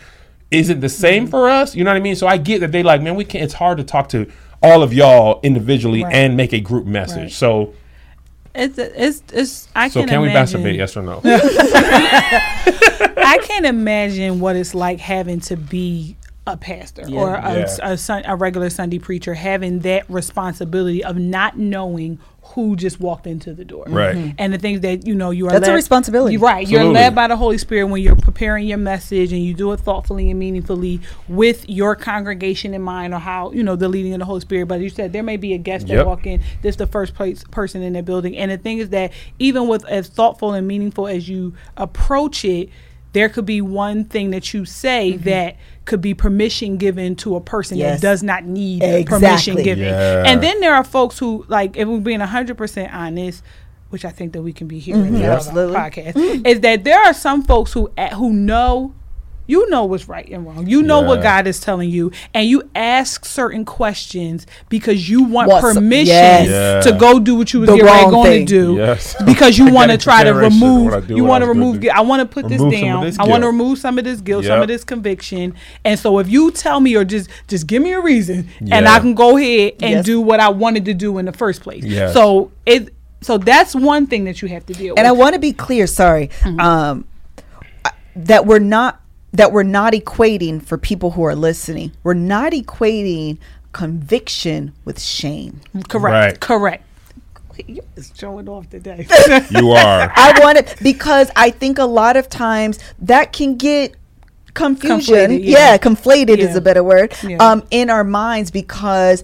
Speaker 2: isn't the same mm-hmm. for us. You know what I mean? So I get that they like, man, we can't. It's hard to talk to all of y'all individually
Speaker 3: Right.
Speaker 2: and make a group message. So,
Speaker 3: It's it's it's. I
Speaker 2: so
Speaker 3: can,
Speaker 2: can we
Speaker 3: imagine,
Speaker 2: masturbate? Yes or no? *laughs*
Speaker 3: I can't imagine what it's like having to be a pastor or a,
Speaker 2: Yeah.
Speaker 3: a, sun, a regular Sunday preacher having that responsibility of not knowing who just walked into the door.
Speaker 2: Right. Mm-hmm.
Speaker 3: And the things that you know you are
Speaker 1: That's a responsibility.
Speaker 3: You're right. You're led by the Holy Spirit when you're preparing your message and you do it thoughtfully and meaningfully with your congregation in mind or how, you know, the leading of the Holy Spirit. But you said there may be a guest that walk in, this is the first place person in the building. And the thing is that even with as thoughtful and meaningful as you approach it, there could be one thing that you say mm-hmm. that could be permission given to a person
Speaker 1: Yes.
Speaker 3: that does not need
Speaker 1: Exactly.
Speaker 3: permission given.
Speaker 2: Yeah.
Speaker 3: And then there are folks who, like, if we're being 100% honest, which I think that we can be here in mm-hmm. the
Speaker 1: absolutely.
Speaker 3: podcast, is that there are some folks who who know you know what's right and wrong. You know what God is telling you, and you ask certain questions because you want
Speaker 1: Want some-
Speaker 3: permission
Speaker 1: yes.
Speaker 2: Yeah.
Speaker 3: to go do what you was
Speaker 1: The
Speaker 3: getting going to do.
Speaker 2: Yes.
Speaker 3: Because you *laughs* want to try to remove.
Speaker 2: what I
Speaker 3: You want to remove.
Speaker 2: do.
Speaker 3: I want to put this
Speaker 2: Remove some
Speaker 3: down.
Speaker 2: this
Speaker 3: I want to remove some of this guilt, some of this conviction. And so, if you tell me or just just give me a reason, and I can go ahead and
Speaker 1: Yes.
Speaker 3: do what I wanted to do in the first place.
Speaker 2: Yes.
Speaker 3: So it. So that's one thing that you have to deal with.
Speaker 1: and I want to be clear. Sorry,
Speaker 3: Mm-hmm.
Speaker 1: um, that we're not that we're not equating for people who are listening. We're not equating conviction with shame.
Speaker 3: correct.
Speaker 2: Right.
Speaker 3: Correct. You is showing off today. *laughs*
Speaker 2: You are. *laughs*
Speaker 1: I want it because I think a lot of times that can get confusion.
Speaker 3: Conflated,
Speaker 1: yeah.
Speaker 3: yeah.
Speaker 1: conflated is a better word.
Speaker 3: Yeah.
Speaker 1: Um, in our minds because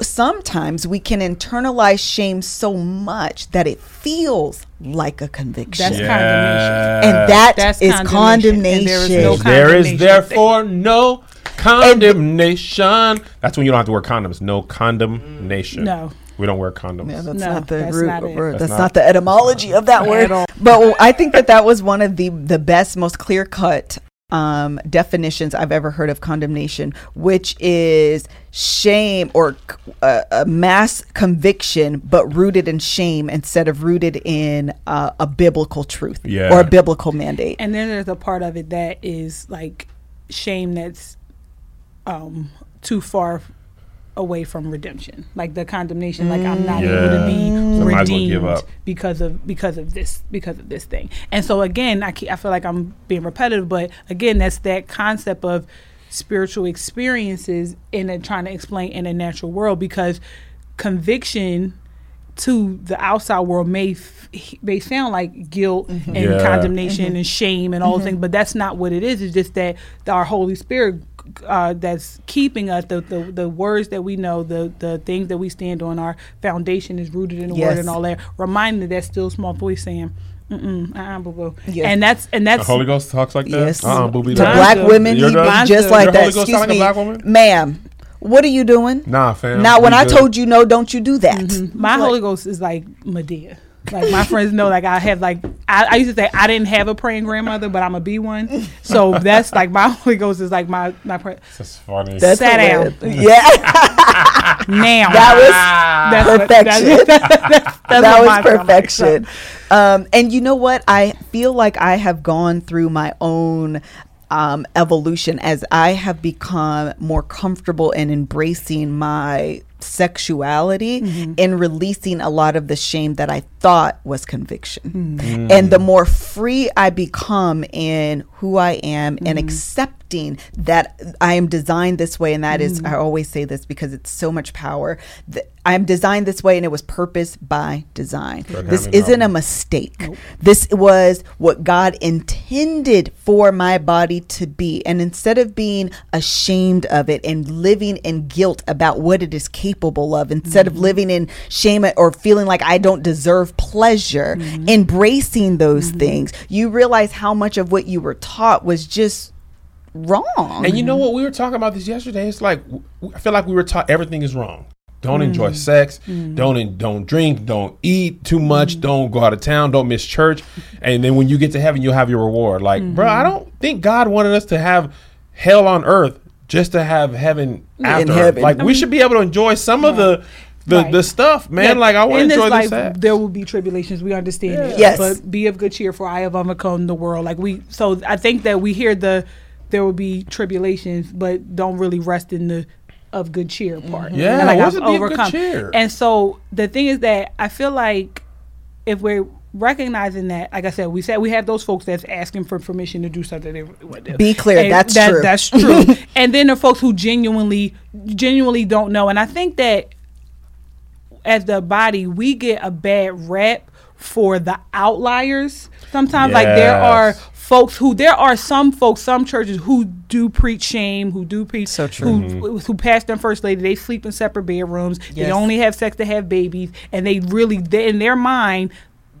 Speaker 1: sometimes we can internalize shame so much that it feels like a conviction.
Speaker 3: That's condemnation.
Speaker 1: and that
Speaker 3: That's
Speaker 1: is
Speaker 3: condemnation, and there is no.
Speaker 2: There is therefore no condemnation. That's when you don't have to wear condoms. No condemnation.
Speaker 3: No.
Speaker 2: We don't wear condoms.
Speaker 1: Yeah, that's
Speaker 3: No,
Speaker 1: not the
Speaker 3: that's
Speaker 1: root
Speaker 3: not it.
Speaker 1: word.
Speaker 2: That's
Speaker 1: That's,
Speaker 2: not-
Speaker 1: not, the etymology of that
Speaker 3: At
Speaker 1: word.
Speaker 3: all.
Speaker 1: But I think that that was one of the the best, most clear cut um, definitions I've ever heard of condemnation, which is shame or a mass conviction, but rooted in shame instead of rooted in uh, a biblical truth
Speaker 2: Yeah.
Speaker 1: or a biblical mandate.
Speaker 3: And then there's a part of it that is like shame that's um, too far away from redemption, like the condemnation. Like I'm not able to be
Speaker 2: Mm. So might well
Speaker 3: redeemed because of because of this because of this thing. And so again, I ke- I feel like I'm being repetitive, but again, that's that concept of spiritual experiences in a, trying to explain in a natural world because conviction to the outside world may f- may sound like guilt and
Speaker 2: Yeah.
Speaker 3: condemnation mm-hmm. and shame and all those mm-hmm. things, but that's not what it is. It's just that our Holy Spirit uh, that's keeping us, the, the the words that we know, the the things that we stand on, our foundation is rooted in the
Speaker 1: Yes.
Speaker 3: Word and all that. Reminding that still small voice saying, Mm-mm, uh, boo boo,"
Speaker 1: Yes.
Speaker 3: and that's and
Speaker 2: The
Speaker 3: that's
Speaker 2: Holy Ghost talks like that.
Speaker 1: Yes.
Speaker 2: Uh-uh, booby
Speaker 1: To black
Speaker 3: do.
Speaker 1: women, he just like
Speaker 2: Your
Speaker 1: that.
Speaker 2: Holy Ghost
Speaker 1: Excuse
Speaker 2: sound like a
Speaker 1: me,
Speaker 2: black woman?
Speaker 1: ma'am. What are you doing?
Speaker 2: Nah, fam.
Speaker 1: Now, when
Speaker 2: We
Speaker 1: I
Speaker 2: good.
Speaker 1: told you no, don't you do that.
Speaker 3: my Holy Ghost is like Madea. Like my friends know, like I have like I, I used to say I didn't have a praying grandmother, but I'm gonna be one. So *laughs* that's like my Holy Ghost is like my my pray-
Speaker 2: That's funny.
Speaker 1: That's
Speaker 3: Sit down. *laughs*
Speaker 1: Yeah,
Speaker 3: now.
Speaker 1: that was
Speaker 3: that's what-
Speaker 1: perfection. *laughs*
Speaker 3: that's- that's
Speaker 1: that was
Speaker 3: mine like.
Speaker 1: perfection. Um, and you know what? I feel like I have gone through my own um, evolution as I have become more comfortable in embracing my sexuality
Speaker 3: Mm-hmm.
Speaker 1: and releasing a lot of the shame that I thought was conviction.
Speaker 3: Mm-hmm.
Speaker 1: And the more free I become in who I am and
Speaker 3: Mm-hmm.
Speaker 1: accepting that I am designed this way, and that is,
Speaker 3: Mm-hmm.
Speaker 1: I always say this because it's so much power. That I am designed this way, and it was purpose by design.
Speaker 2: Good
Speaker 1: this isn't a
Speaker 2: them.
Speaker 1: mistake. This was what God intended for my body to be. And instead of being ashamed of it and living in guilt about what it is capable of, instead of mm-hmm. living in shame or feeling like I don't deserve pleasure, mm-hmm. embracing those mm-hmm. things, you realize how much of what you were taught was just wrong.
Speaker 2: And you know what? We were talking about this yesterday. It's like I feel like we were taught everything is wrong. Don't
Speaker 3: Mm.
Speaker 2: enjoy sex. Don't en- don't drink. Don't eat too much. Don't go out of town. Don't miss church. And then when you get to heaven, you'll have your reward. Like, bro,
Speaker 3: Mm-hmm.
Speaker 2: I don't think God wanted us to have hell on earth just to have heaven after.
Speaker 1: heaven.
Speaker 2: Like, we mm-hmm. should be able to enjoy some of the the,
Speaker 3: Right.
Speaker 2: the stuff, man.
Speaker 3: Yeah,
Speaker 2: Like, I want to
Speaker 3: this
Speaker 2: enjoy
Speaker 3: life,
Speaker 2: this.
Speaker 3: There will be tribulations. We understand it.
Speaker 1: Yes.
Speaker 3: But be of good cheer, for I have overcome the world. Like we, so I think that we hear the there will be tribulations, but don't really rest in the of good cheer part. Mm-hmm.
Speaker 2: Yeah,
Speaker 3: And, like I've
Speaker 2: it be of good cheer?
Speaker 3: And so the thing is that I feel like if we're recognizing that, like I said, we said we have those folks that's asking for permission to do something they want to do.
Speaker 1: Be clear,
Speaker 3: And
Speaker 1: that's
Speaker 3: that-
Speaker 1: true.
Speaker 3: That's true. *laughs* and then the folks who genuinely, genuinely don't know. And I think that as the body, we get a bad rep for the outliers. Sometimes, like there are folks who there are some folks, some churches who do preach shame, who do preach
Speaker 1: So true.
Speaker 3: who mm-hmm. who pastor and first lady. They sleep in separate bedrooms. They only have sex to have babies, and they really they, in their mind.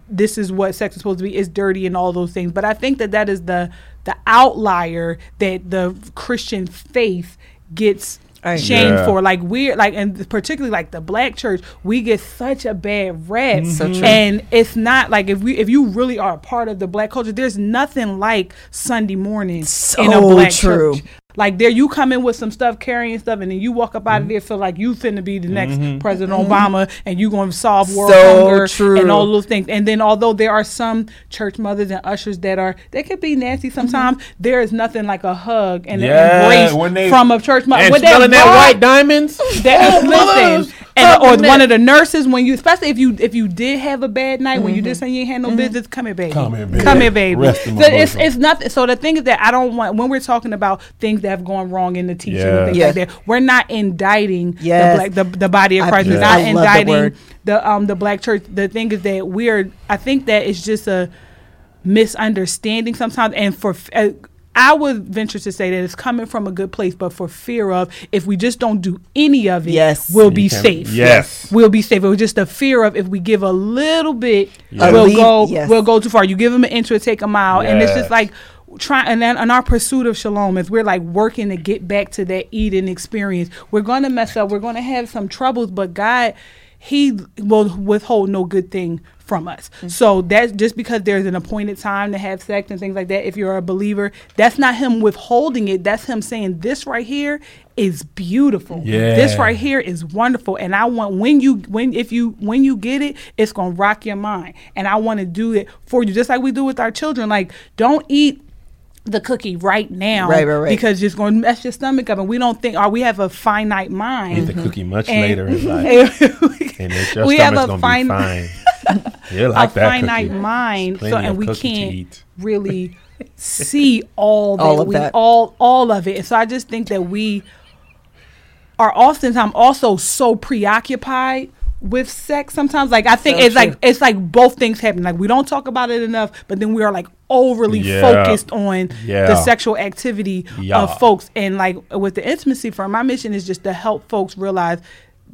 Speaker 3: This is what sex is supposed to be. It's dirty and all those things. But I think that that is the the outlier that the Christian faith gets
Speaker 1: I-
Speaker 3: shamed
Speaker 2: Yeah.
Speaker 3: for. Like we're like, and particularly like the black church, we get such a bad rep. Mm-hmm.
Speaker 1: So true.
Speaker 3: And it's not like if we if you really are a part of the black culture, there's nothing like Sunday morning in a black
Speaker 1: true.
Speaker 3: church. Like there, you come in with some stuff, carrying stuff, and then you walk up out of mm-hmm. there feel like you finna be the next mm-hmm. President mm-hmm. Obama, and you gonna solve world
Speaker 1: So
Speaker 3: hunger
Speaker 1: true.
Speaker 3: and all those things. And then, although there are some church mothers and ushers that are they could be nasty sometimes, there is nothing like a hug and
Speaker 2: Yeah,
Speaker 3: an embrace
Speaker 2: when they-
Speaker 3: from a church mother.
Speaker 2: And
Speaker 3: With
Speaker 2: smelling that white diamonds. *laughs*
Speaker 3: that,
Speaker 2: Oh, mothers,
Speaker 3: listen, and, or one of the nurses when you, especially if you if you did have a bad night when you did something you ain't had no business, come here, baby,
Speaker 2: Come here, baby.
Speaker 3: come here, baby.
Speaker 2: Rest in my
Speaker 3: So it's it's nothing. So the thing is that I don't want when we're talking about things that have gone wrong in the teaching
Speaker 2: Yeah.
Speaker 3: and things
Speaker 1: Yes.
Speaker 3: like that, we're not indicting
Speaker 1: Yes.
Speaker 3: the black the, the body of
Speaker 1: I-
Speaker 3: Christ. We're
Speaker 2: Yeah.
Speaker 3: not
Speaker 1: I
Speaker 3: indicting
Speaker 1: word.
Speaker 3: the um the black church. The thing is that we're I think that it's just a misunderstanding sometimes, and for. Uh, I would venture to say that it's coming from a good place, but for fear of if we just don't do any of it,
Speaker 1: Yes.
Speaker 3: we'll
Speaker 2: You
Speaker 3: be safe.
Speaker 2: yes.
Speaker 3: we'll be safe. It was just a fear of if we give a little bit,
Speaker 2: Yeah.
Speaker 3: we'll go,
Speaker 1: yes.
Speaker 3: we'll go too far. You give them an inch, it'll take them out, and it's just like trying. And then in our pursuit of shalom, as we're like working to get back to that Eden experience, we're gonna mess up. We're gonna have some troubles, but God, He will withhold no good thing from us. Mm-hmm. So that's just because there's an appointed time to have sex and things like that. If you're a believer, that's not Him withholding it. That's Him saying this right here is beautiful.
Speaker 2: Yeah.
Speaker 3: This right here is wonderful and i want when you when if you when you get it it's gonna rock your mind and i want to do it for you just like we do with our children like don't eat the cookie right now
Speaker 1: Right, right, right.
Speaker 3: because it's going to mess your stomach up and we don't think or we have a finite mind
Speaker 2: Eat
Speaker 3: mind
Speaker 2: the cookie much
Speaker 3: And-
Speaker 2: later in life, *laughs* and then your
Speaker 3: we have
Speaker 2: stomach's
Speaker 3: a
Speaker 2: gonna
Speaker 3: fine
Speaker 2: be fine. *laughs* You like
Speaker 3: a
Speaker 2: that
Speaker 3: finite
Speaker 2: cookie?
Speaker 3: mind so and we can't really *laughs* see all that
Speaker 1: All of
Speaker 3: we
Speaker 1: that.
Speaker 3: all all of it and so i just think that we are oftentimes also so preoccupied with sex sometimes like i think
Speaker 1: So
Speaker 3: it's like it's like both things happen like we don't talk about it enough but then we are like overly
Speaker 2: Yeah.
Speaker 3: focused on
Speaker 2: Yeah.
Speaker 3: the sexual activity
Speaker 2: Yeah.
Speaker 3: of folks and like with the intimacy firm my mission is just to help folks realize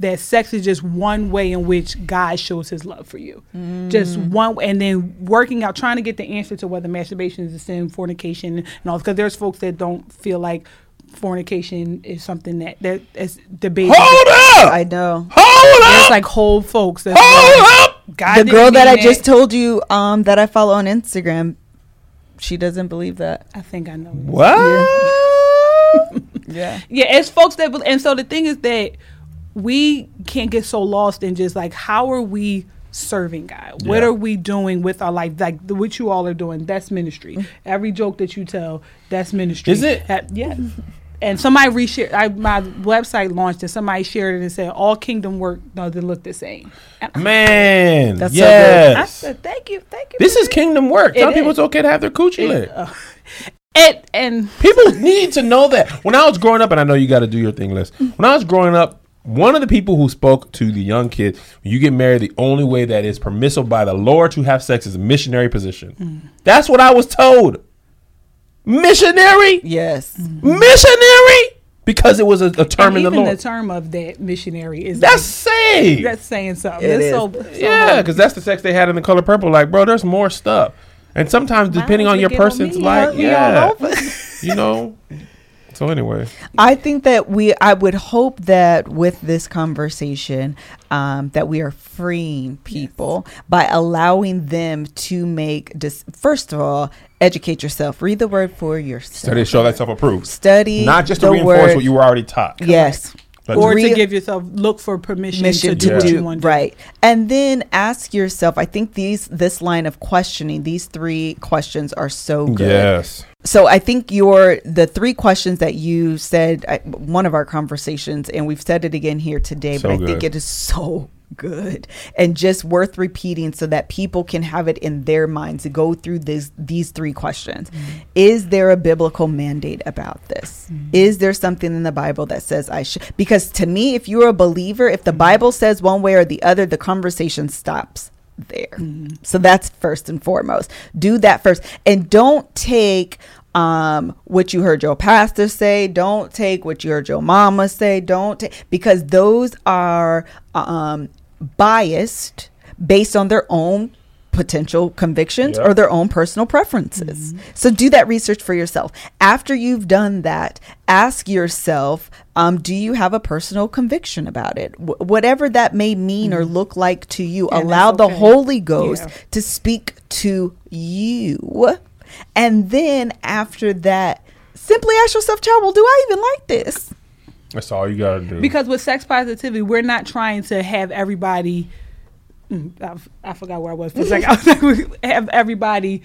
Speaker 3: that sex is just one way in which God shows his love for you. Mm. Just one and then working out trying to get the answer to whether masturbation is a sin, fornication and all because there's folks that don't feel like fornication is something that that is debated.
Speaker 2: Hold up!
Speaker 1: I know.
Speaker 2: Hold
Speaker 3: There's
Speaker 2: up!
Speaker 3: like whole folks that's
Speaker 2: Hold
Speaker 3: like,
Speaker 2: up!
Speaker 3: God
Speaker 1: the girl that I
Speaker 3: mean
Speaker 1: just told you um that I follow on Instagram, she doesn't believe that.
Speaker 3: I think I know.
Speaker 2: What? *laughs*
Speaker 1: Yeah.
Speaker 3: Yeah, it's folks that, bel- and so the thing is that we can't get so lost in just like how are we serving God? What
Speaker 2: Yeah.
Speaker 3: are we doing with our life? Like the, what you all are doing, that's ministry. Every joke that you tell, that's ministry.
Speaker 2: Is it?
Speaker 3: That- yes. And somebody reshared. I, my website launched, and somebody shared it and said, "All kingdom work doesn't look the same." And
Speaker 2: Man,
Speaker 1: That's so good.
Speaker 3: I
Speaker 2: yes.
Speaker 3: said, "Thank you, thank you."
Speaker 2: this is
Speaker 3: that."
Speaker 2: kingdom work. Tell
Speaker 3: It
Speaker 2: people it's okay to have their coochie lit.
Speaker 3: Uh, *laughs* and and
Speaker 2: People need to know that. When I was growing up, and I know you got to do your thing, Liss. When I was growing up, one of the people who spoke to the young kids, when you get married, the only way that is permissible by the Lord to have sex is a missionary position. That's what I was told. Missionary,
Speaker 1: Yes.
Speaker 2: missionary, because it was a, a term
Speaker 3: and
Speaker 2: in the
Speaker 3: even
Speaker 2: Lord.
Speaker 3: the term of that missionary is
Speaker 2: that's
Speaker 3: like-
Speaker 2: saved.
Speaker 3: that's saying something. It's so, so
Speaker 2: yeah, because that's the sex they had in the color purple. Like, bro, there's more stuff. And sometimes, depending on your
Speaker 3: you on
Speaker 2: person's like,
Speaker 3: hurt me all
Speaker 2: yeah, you know. *laughs* So anyway,
Speaker 1: I think that we, I would hope that with this conversation, um, that we are freeing people by allowing them to make, dis- first of all, educate yourself, read the word for yourself,
Speaker 2: study show that self approved,
Speaker 1: study,
Speaker 2: not just to
Speaker 1: the
Speaker 2: reinforce
Speaker 1: word.
Speaker 2: what you were already taught.
Speaker 1: Yes.
Speaker 2: But
Speaker 3: or
Speaker 1: Re-
Speaker 3: to give yourself look for permission,
Speaker 1: mission
Speaker 3: to do
Speaker 1: to
Speaker 3: what
Speaker 1: do
Speaker 3: you want to
Speaker 1: right. And then ask yourself i think these this line of questioning these three questions are so good.
Speaker 2: Yes.
Speaker 1: so i think your the three questions that you said I, one of our conversations and we've said it again here today
Speaker 2: So
Speaker 1: but i think it is so good and just worth repeating so that people can have it in their minds to go through this these three questions. Is there a biblical mandate about this? Is there something in the bible that says i should because to me if you're a believer if the bible says one way or the other the conversation stops there. So that's first and foremost. Do that first. And don't take um what you heard your pastor say. Don't take what you heard your mama say. Don't take because those are um biased based on their own potential convictions
Speaker 2: Yep.
Speaker 1: or their own personal preferences. So do that research for yourself. After you've done that, ask yourself, um, do you have a personal conviction about it? Wh- whatever that may mean or look like to you,
Speaker 3: And
Speaker 1: allow
Speaker 3: that's
Speaker 1: the
Speaker 3: okay.
Speaker 1: Holy Ghost
Speaker 3: Yeah.
Speaker 1: to speak to you. And then after that, simply ask yourself, child, well, do I even like this?
Speaker 2: That's all you gotta do.
Speaker 3: Because with sex positivity, we're not trying to have everybody. Mm, I, I forgot where I was for a second. I was like, *laughs* have everybody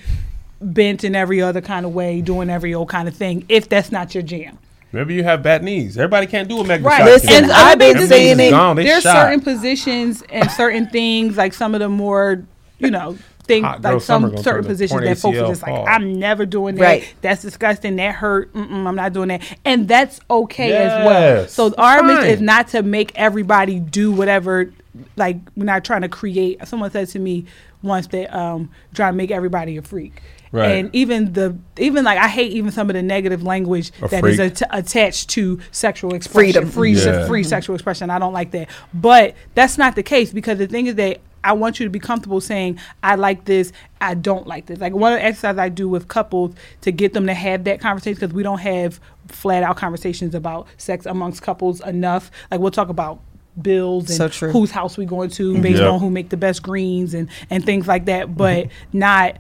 Speaker 3: bent in every other kind of way, doing every old kind of thing. If that's not your jam,
Speaker 2: Maybe you have bad knees. Everybody can't do a mega
Speaker 3: right?
Speaker 2: shot.
Speaker 1: Listen,
Speaker 3: and
Speaker 1: I've
Speaker 3: I've
Speaker 1: been
Speaker 3: been
Speaker 1: saying it-
Speaker 2: Gone. They
Speaker 3: There's certain positions and certain things, like some of the more, you know. Things
Speaker 2: Hot
Speaker 3: like some certain positions
Speaker 2: torn
Speaker 3: that folks are just like,
Speaker 2: fall.
Speaker 3: I'm never doing that.
Speaker 1: Right.
Speaker 3: That's disgusting. That hurt. Mm-mm, I'm not doing that. And that's okay as well.
Speaker 2: Yes.
Speaker 3: So our mission is not to make everybody do whatever. Like we're not trying to create. Someone said to me once that um, trying to make everybody a freak.
Speaker 2: Right.
Speaker 3: And even the even like I hate even some of the negative language
Speaker 2: A
Speaker 3: that is
Speaker 2: freak.
Speaker 3: at- attached to sexual expression,
Speaker 1: Freedom.
Speaker 3: free
Speaker 2: Yeah.
Speaker 3: free sexual expression. I don't like that. But that's not the case because the thing is that I want you to be comfortable saying I like this, I don't like this. Like one of the exercises I do with couples to get them to have that conversation because we don't have flat out conversations about sex amongst couples enough. Like we'll talk about bills and
Speaker 1: So true.
Speaker 3: whose house we going to mm-hmm. based
Speaker 2: Yep.
Speaker 3: on who make the best greens and and things like that, but mm-hmm. not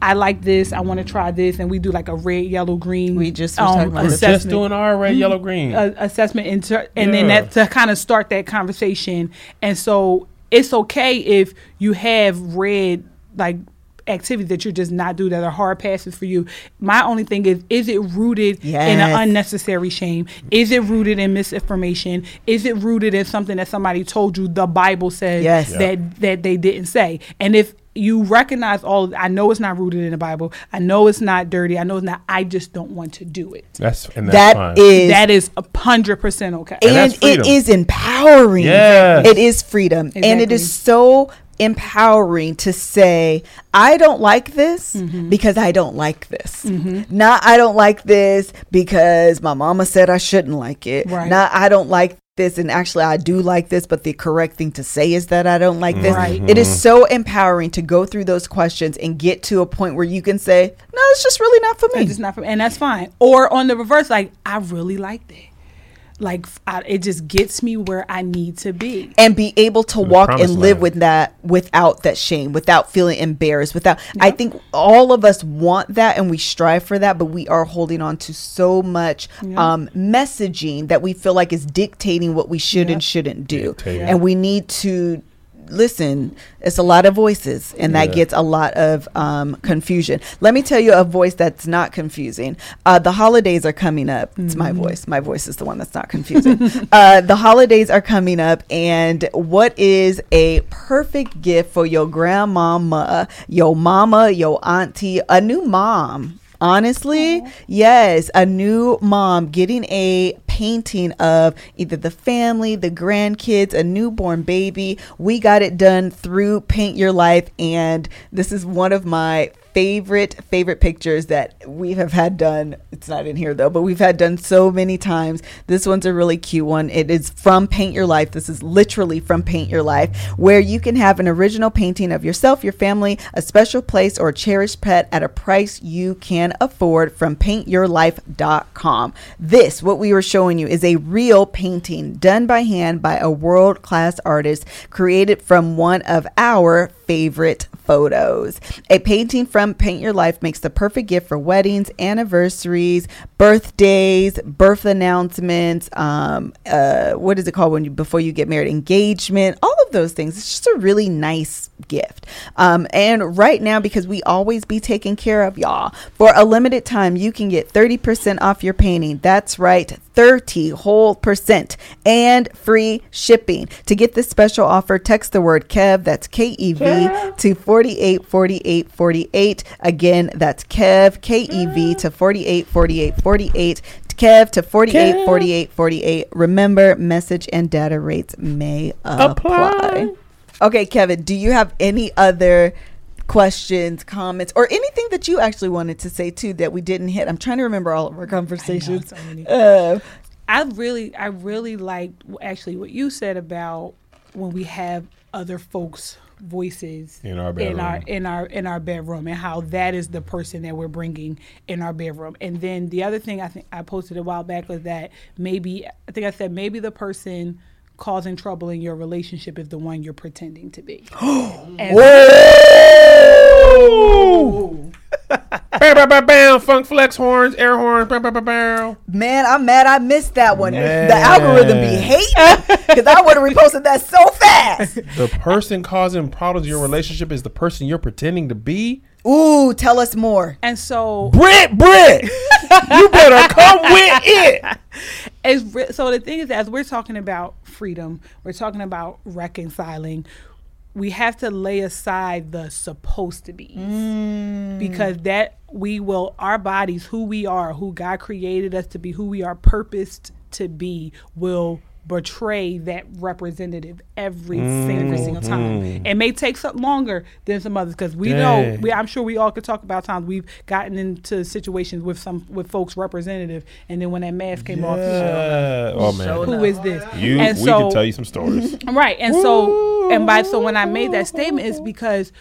Speaker 3: I like this. I want to try this, and we do like a red, yellow, green.
Speaker 1: We just was talking um, about
Speaker 2: We're just doing our red, yellow, mm-hmm. green.
Speaker 3: a, assessment inter- and then that to kind of start that conversation and so it's okay if you have read like activities that you're just not do that are hard passes for you. My only thing is is it rooted in an unnecessary shame? Is it rooted in misinformation? Is it rooted in something that somebody told you the bible says
Speaker 1: Yes.
Speaker 3: That that they didn't say? And if you recognize all I know it's not rooted in the Bible. I know it's not dirty. I know it's not I just don't want to do it.
Speaker 2: that's and that's fine.
Speaker 1: That is
Speaker 3: That is a hundred percent okay.
Speaker 2: And
Speaker 1: and
Speaker 2: that's
Speaker 1: it
Speaker 2: freedom.
Speaker 1: is empowering.
Speaker 2: Yes.
Speaker 1: It is freedom. And it is so empowering to say, I don't like this
Speaker 3: Mm-hmm.
Speaker 1: because I don't like this. Not I don't like this because my mama said I shouldn't like it.
Speaker 3: Right.
Speaker 1: Not I don't like this and actually I do like this, but the correct thing to say is that I don't like this.
Speaker 3: Right.
Speaker 1: It is mm-hmm. so empowering to go through those questions and get to a point where you can say, No, it's just really not for me.
Speaker 3: It's just not for me. and that's fine. Or on the reverse, like I really like that. Like I, it just gets me where I need to be.
Speaker 1: and be able to
Speaker 2: the
Speaker 1: walk and
Speaker 2: promised
Speaker 1: live
Speaker 2: land.
Speaker 1: with that without that shame without feeling embarrassed without i think all of us want that and we strive for that but we are holding on to so much um, messaging that we feel like is dictating what we should
Speaker 3: Yep.
Speaker 1: and shouldn't do
Speaker 2: Dictating.
Speaker 1: and we need to listen it's a lot of voices and that gets a lot of um, confusion. Let me tell you a voice that's not confusing. Uh, the holidays are coming up. It's my voice. My voice is the one that's not confusing. *laughs* Uh, the holidays are coming up and what is a perfect gift for your grandmama your mama your auntie a new mom? Honestly, yes, a new mom getting a painting of either the family, the grandkids, a newborn baby. We got it done through Paint Your Life, and this is one of my favorite favorite pictures that we have had done. It's not in here though, but we've had done so many times. This one's a really cute one. It is from Paint Your Life. This is literally from Paint Your Life, where you can have an original painting of yourself, your family, a special place, or a cherished pet at a price you can afford from paintyourlife.com. This, what we were showing you, is a real painting done by hand by a world class artist, created from one of our favorite photos. A painting from Paint Your Life makes the perfect gift for weddings, anniversaries, birthdays, birth announcements. Um, uh, what is it called when you before you get married? Engagement. All of those things. It's just a really nice gift. Um, and right now, because we always be taken care of, y'all. For a limited time, you can get thirty percent off your painting. That's right. 30 whole percent and free shipping. To get this special offer, text the word KEV, that's K E V, to 484848. Again, that's KEV, K E V, to 484848. Kev to 484848. Remember, message and data rates may apply.
Speaker 2: Apply.
Speaker 1: Okay, Kevin, do you have any other questions, comments, or anything that you actually wanted to say too that we didn't hit? I'm trying to remember all of our conversations.
Speaker 3: so.
Speaker 1: Uh,
Speaker 3: I really, I really liked actually what you said about when we have other folks voices
Speaker 2: In our
Speaker 3: in our in our in our bedroom and how that is the person that we're bringing in our bedroom. And then the other thing i think i posted a while back was that maybe i think i said maybe the person causing trouble in your relationship is the one you're pretending to be. *gasps* And
Speaker 2: Whoa! Bam, bam, bam, bam. Funk flex horns, air horns. Bam, bam, bam, bam.
Speaker 1: Man, I'm mad I missed that one.
Speaker 2: Man.
Speaker 1: The algorithm be hating because I would have reposted that so fast. *laughs*
Speaker 2: The person causing problems in your relationship is the person you're pretending to be.
Speaker 1: Ooh, tell us more.
Speaker 3: and so
Speaker 2: Brit, Brit, you better come with it. *laughs*
Speaker 3: as so the thing is as we're talking about freedom we're talking about reconciling we have to lay aside the supposed to be mm. because that we will our bodies who we are who god created us to be who we are purposed to be will betray that representative every single, mm-hmm. single time it may take some longer than some others because we know we, i'm sure we all could talk about times we've gotten into situations with some with folks representative and then when that mask came off you know,
Speaker 2: Oh man,
Speaker 3: who is this?
Speaker 2: you.
Speaker 3: and
Speaker 2: we
Speaker 3: so,
Speaker 2: can tell you some stories. *laughs*
Speaker 3: right. And so, and by so when I made that statement, is because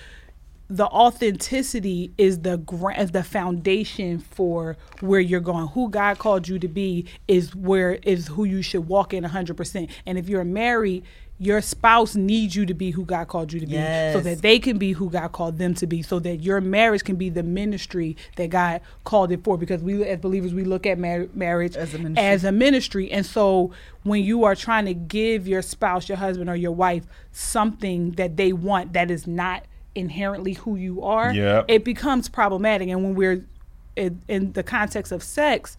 Speaker 3: the authenticity is the gra- is the foundation for where you're going. Who God called you to be is where is who you should walk in 100%. And if you're married, your spouse needs you to be who God called you to be so that they can be who God called them to be so that your marriage can be the ministry that God called it for because we as believers we look at mar- marriage
Speaker 1: As a ministry.
Speaker 3: as a ministry. And so when you are trying to give your spouse, your husband, or your wife something that they want that is not inherently who you are,
Speaker 2: Yep.
Speaker 3: it becomes problematic. And when we're in, in the context of sex,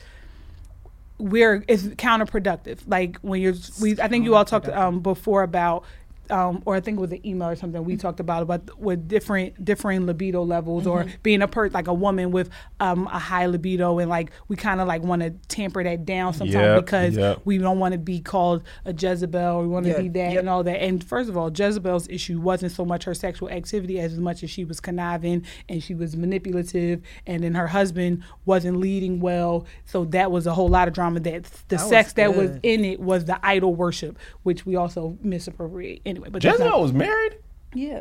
Speaker 3: we're it's counterproductive. Like when you're, we I think you all talked um, before about. Um, or I think it was an email or something we talked about about with different differing libido levels or being a per like a woman with um, a high libido and like we kind of like want to tamper that down sometimes
Speaker 2: Yep,
Speaker 3: because
Speaker 2: yep.
Speaker 3: we don't want to be called a Jezebel or we want to
Speaker 1: Yeah,
Speaker 3: be that
Speaker 1: yep.
Speaker 3: and all that. And first of all, Jezebel's issue wasn't so much her sexual activity as much as she was conniving and she was manipulative, and then her husband wasn't leading well. So that was a whole lot of drama. That the
Speaker 1: That
Speaker 3: sex that was in it was the idol worship, which we also misappropriate anyway. But that's
Speaker 2: Jezebel
Speaker 3: not-
Speaker 2: was married.
Speaker 3: yeah.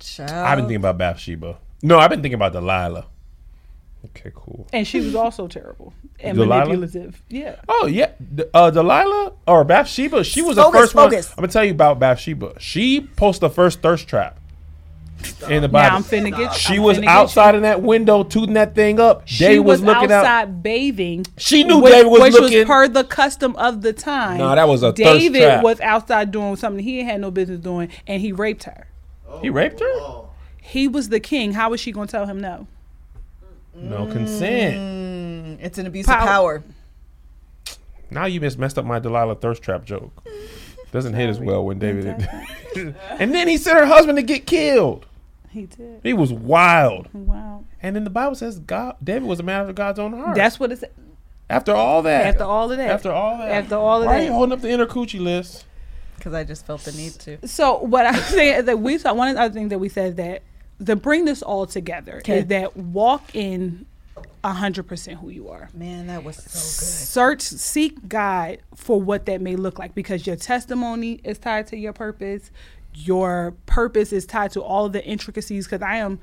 Speaker 1: Child.
Speaker 2: I've been thinking about Bathsheba. No, I've been thinking about Delilah. Okay, cool.
Speaker 3: And she was also terrible and
Speaker 2: Delilah?
Speaker 3: manipulative. Yeah.
Speaker 2: Oh yeah, D- uh, Delilah or Bathsheba. She was the
Speaker 1: Focus,
Speaker 2: first
Speaker 1: focus.
Speaker 2: one. I'm gonna tell you about Bathsheba. She posted the first thirst trap in the
Speaker 3: Now I'm finna get.
Speaker 2: she
Speaker 3: I'm
Speaker 2: was outside in that window, tooting that thing up.
Speaker 3: She
Speaker 2: David
Speaker 3: was,
Speaker 2: was, looking
Speaker 3: outside
Speaker 2: out.
Speaker 3: bathing.
Speaker 2: She knew
Speaker 3: which,
Speaker 2: David was
Speaker 3: which
Speaker 2: looking.
Speaker 3: was per the custom of the time.
Speaker 2: Nah, that was a thirst
Speaker 3: David
Speaker 2: trap.
Speaker 3: was outside doing something he had no business doing, and he raped her.
Speaker 2: He raped her?
Speaker 4: Oh,
Speaker 3: He was the king. How was she gonna tell him no?
Speaker 2: No consent.
Speaker 1: Mm, it's an abuse
Speaker 3: Power.
Speaker 1: of power.
Speaker 2: Now you just messed up my Delilah thirst trap joke. Doesn't hit as well when *laughs* David. *laughs* and then he sent her husband to get killed.
Speaker 3: He did.
Speaker 2: He was wild.
Speaker 3: Wow.
Speaker 2: And then the Bible says God, David was a man after God's own heart.
Speaker 3: That's what it's.
Speaker 2: after all that.
Speaker 3: After all of that.
Speaker 2: After all that.
Speaker 3: After all of that.
Speaker 2: Why are you holding up the inner coochie list?
Speaker 1: Because I just felt the need to.
Speaker 3: So what I'm saying is that we saw one of the other things that we said that to bring this all together
Speaker 1: Okay.
Speaker 3: is that walk in hundred percent who you are.
Speaker 1: Man, that was so good.
Speaker 3: search seek god for what that may look like because your testimony is tied to your purpose your purpose is tied to all of the intricacies because i am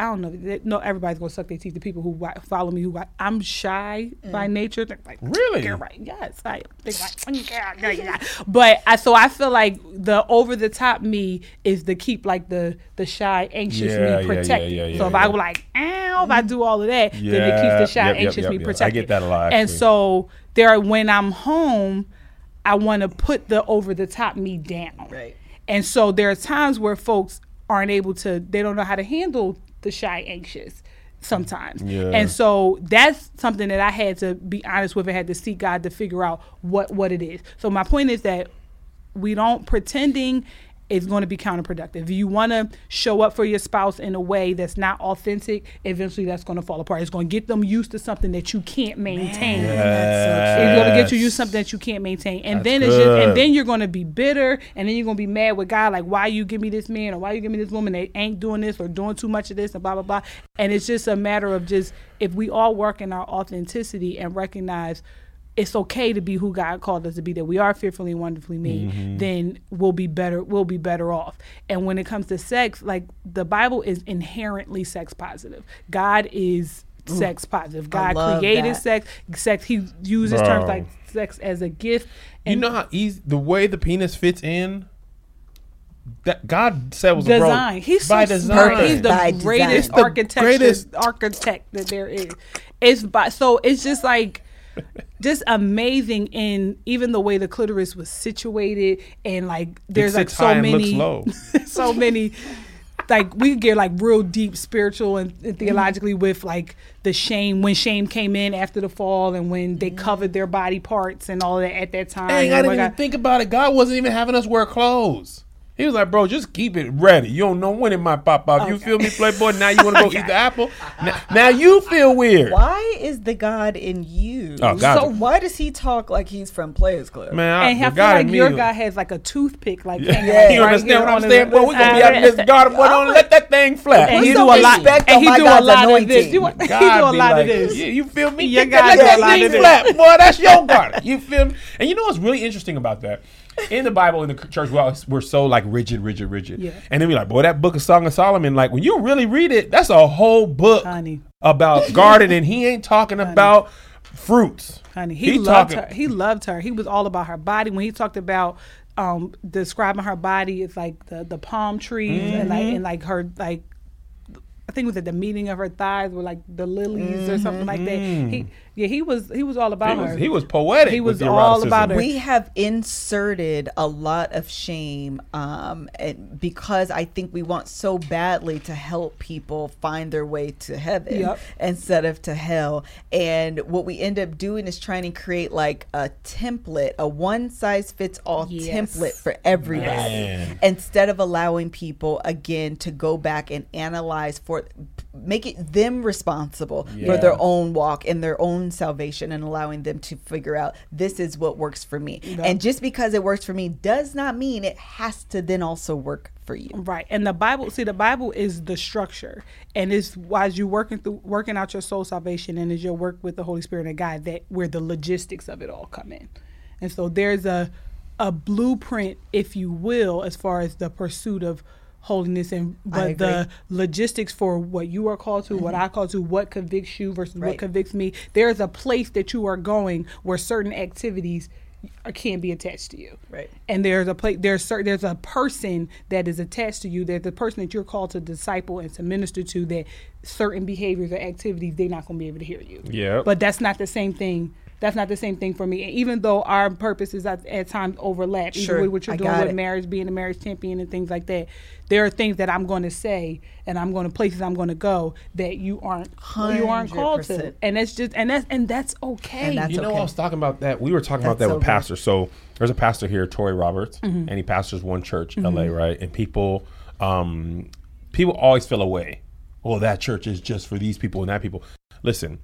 Speaker 3: I don't know. No, everybody's gonna suck their teeth. The people who wa- follow me, who wa- I'm shy by nature. They're like,
Speaker 2: Really?
Speaker 3: "Girl, right? Yes, I. They're like, "Mm, yeah, yeah, yeah." *laughs* but I. So I feel like the over the top me is the keep like the the shy, anxious
Speaker 2: Yeah,
Speaker 3: me protected.
Speaker 2: yeah, yeah,
Speaker 3: so if. I go like, ow, if I do all of that, then it keeps the shy,
Speaker 2: yep, yep,
Speaker 3: anxious
Speaker 2: yep,
Speaker 3: me
Speaker 2: yep. I get that a lot,
Speaker 3: And so there, when I'm home, I want to put the over the top me down.
Speaker 1: Right.
Speaker 3: And so there are times where folks aren't able to, they don't know how to handle the shy, anxious sometimes.
Speaker 2: Yeah.
Speaker 3: And so that's something that I had to be honest with. I had to seek God to figure out what what it is. So my point is that we don't pretending is going to be counterproductive. If you want to show up for your spouse in a way that's not authentic, eventually that's going to fall apart. It's going to get them used to something that you can't maintain. It's going to get you used to something that you can't maintain, and
Speaker 2: That's
Speaker 3: then it's just, and then you're going to be bitter, and then you're going to be mad with God, like why you give me this man or why you give me this woman that ain't doing this or doing too much of this and blah blah blah. And it's just a matter of just if we all work in our authenticity and recognize it's okay to be who God called us to be, that we are fearfully and wonderfully made,
Speaker 2: Mm-hmm.
Speaker 3: then we'll be better we'll be better off. And when it comes to sex, like the Bible is inherently sex positive. God is sex positive. God created
Speaker 1: that.
Speaker 3: sex. Sex he uses
Speaker 2: Bro.
Speaker 3: terms like sex as a gift.
Speaker 2: You know how easy the way the penis fits in. That God said was
Speaker 3: design.
Speaker 2: Bro,
Speaker 3: He's
Speaker 2: by
Speaker 3: so
Speaker 2: design.
Speaker 3: smart. He's the
Speaker 1: By
Speaker 3: greatest architecture
Speaker 2: greatest-
Speaker 3: architect that there is. It's by so it's just like just amazing in even the way the clitoris was situated and like there's like
Speaker 2: sits
Speaker 3: so
Speaker 2: high and looks
Speaker 3: many
Speaker 2: low. *laughs*
Speaker 3: so many like we get like real deep spiritual and, and mm-hmm. theologically with like the shame when shame came in after the fall and when they mm-hmm. covered their body parts and all that at that time.
Speaker 2: Dang,
Speaker 3: And
Speaker 2: I didn't even
Speaker 3: got-
Speaker 2: think about it. God wasn't even having us wear clothes. He was like, bro, just keep it ready. You don't know when it might pop off. You feel me, Playboy? Now you want to go *laughs* eat the apple? Now, now you feel weird.
Speaker 1: Why is the God in you?
Speaker 2: Oh, God.
Speaker 1: So why does he talk like he's from Players Club?
Speaker 2: Man, I,
Speaker 3: and
Speaker 2: the
Speaker 3: I feel
Speaker 2: God
Speaker 3: like your
Speaker 2: me-
Speaker 3: guy has like a toothpick, like
Speaker 2: Yeah.
Speaker 1: Yeah.
Speaker 2: You
Speaker 3: right
Speaker 2: understand
Speaker 3: here
Speaker 2: what I'm saying? Boy, we're going to be out in this garden. Boy, don't let that thing flap.
Speaker 3: And he do a lot. And he do a lot of this. You, he do a lot of this.
Speaker 2: You feel me?
Speaker 3: Your
Speaker 2: Let
Speaker 3: God
Speaker 2: that
Speaker 3: do a lot
Speaker 2: thing
Speaker 3: of this.
Speaker 2: flap, boy. That's your garden. You feel me? And you know what's really interesting about that? In the Bible, in the church, we're, always- we're so like rigid, rigid, rigid.
Speaker 3: Yeah.
Speaker 2: And then we're like, boy, that book of Song of Solomon, like when you really read it, that's a whole book
Speaker 3: Honey.
Speaker 2: about *laughs* gardening. He ain't talking about fruits.
Speaker 3: honey. He, loved
Speaker 2: talking-
Speaker 3: her. He loved her. He was all about her body. When he talked about um, describing her body, it's like the the palm trees and like
Speaker 2: Mm-hmm.
Speaker 3: and like her like. I think it was at the meeting of her thighs were like the lilies or something like that. He yeah he was he was all about.
Speaker 2: He was, he was poetic.
Speaker 3: He was all about her.
Speaker 1: we have inserted a lot of shame um, and because I think we want so badly to help people find their way to heaven
Speaker 3: Yep.
Speaker 1: instead of to hell. And what we end up doing is trying to create like a template, a one size fits all
Speaker 3: Yes.
Speaker 1: template for everybody
Speaker 2: Man.
Speaker 1: instead of allowing people again to go back and analyze for make it them responsible for their own walk and their own salvation and allowing them to figure out this is what works for me and just because it works for me does not mean it has to then also work for you
Speaker 3: Right. And the Bible, see, the Bible is the structure. And it's as you working through working out your soul salvation and as your work with the Holy Spirit and God that where the logistics of it all come in. And so there's a a blueprint, if you will, as far as the pursuit of holiness and but the logistics for what you are called to, what mm-hmm. I call to, what convicts you versus what convicts me. There's a place that you are going where certain activities are- can be attached to you
Speaker 1: Right.
Speaker 3: and there's a place there's cer- there's a person that is attached to you there's a person that you're called to disciple and to minister to that certain behaviors or activities they're not going to be able to hear you
Speaker 2: Yeah.
Speaker 3: but that's not the same thing that's not the same thing for me And even though our purposes at, at times overlap
Speaker 1: Sure,
Speaker 3: even with what you're
Speaker 1: I
Speaker 3: doing with
Speaker 1: it.
Speaker 3: marriage being a marriage champion and things like that there are things that i'm going to say and i'm going to places i'm going to go that you aren't you aren't called to
Speaker 1: 100%.
Speaker 3: and that's just and that's and that's okay
Speaker 1: And that's
Speaker 2: you know,
Speaker 1: okay.
Speaker 2: I was talking about that. We were talking about that
Speaker 1: so
Speaker 2: with
Speaker 1: good.
Speaker 2: pastors. So there's a pastor here, Touré Roberts,
Speaker 3: Mm-hmm.
Speaker 2: and he pastors one church, LA, right? And people, um, people always feel away. Well, that church is just for these people and that people. Listen,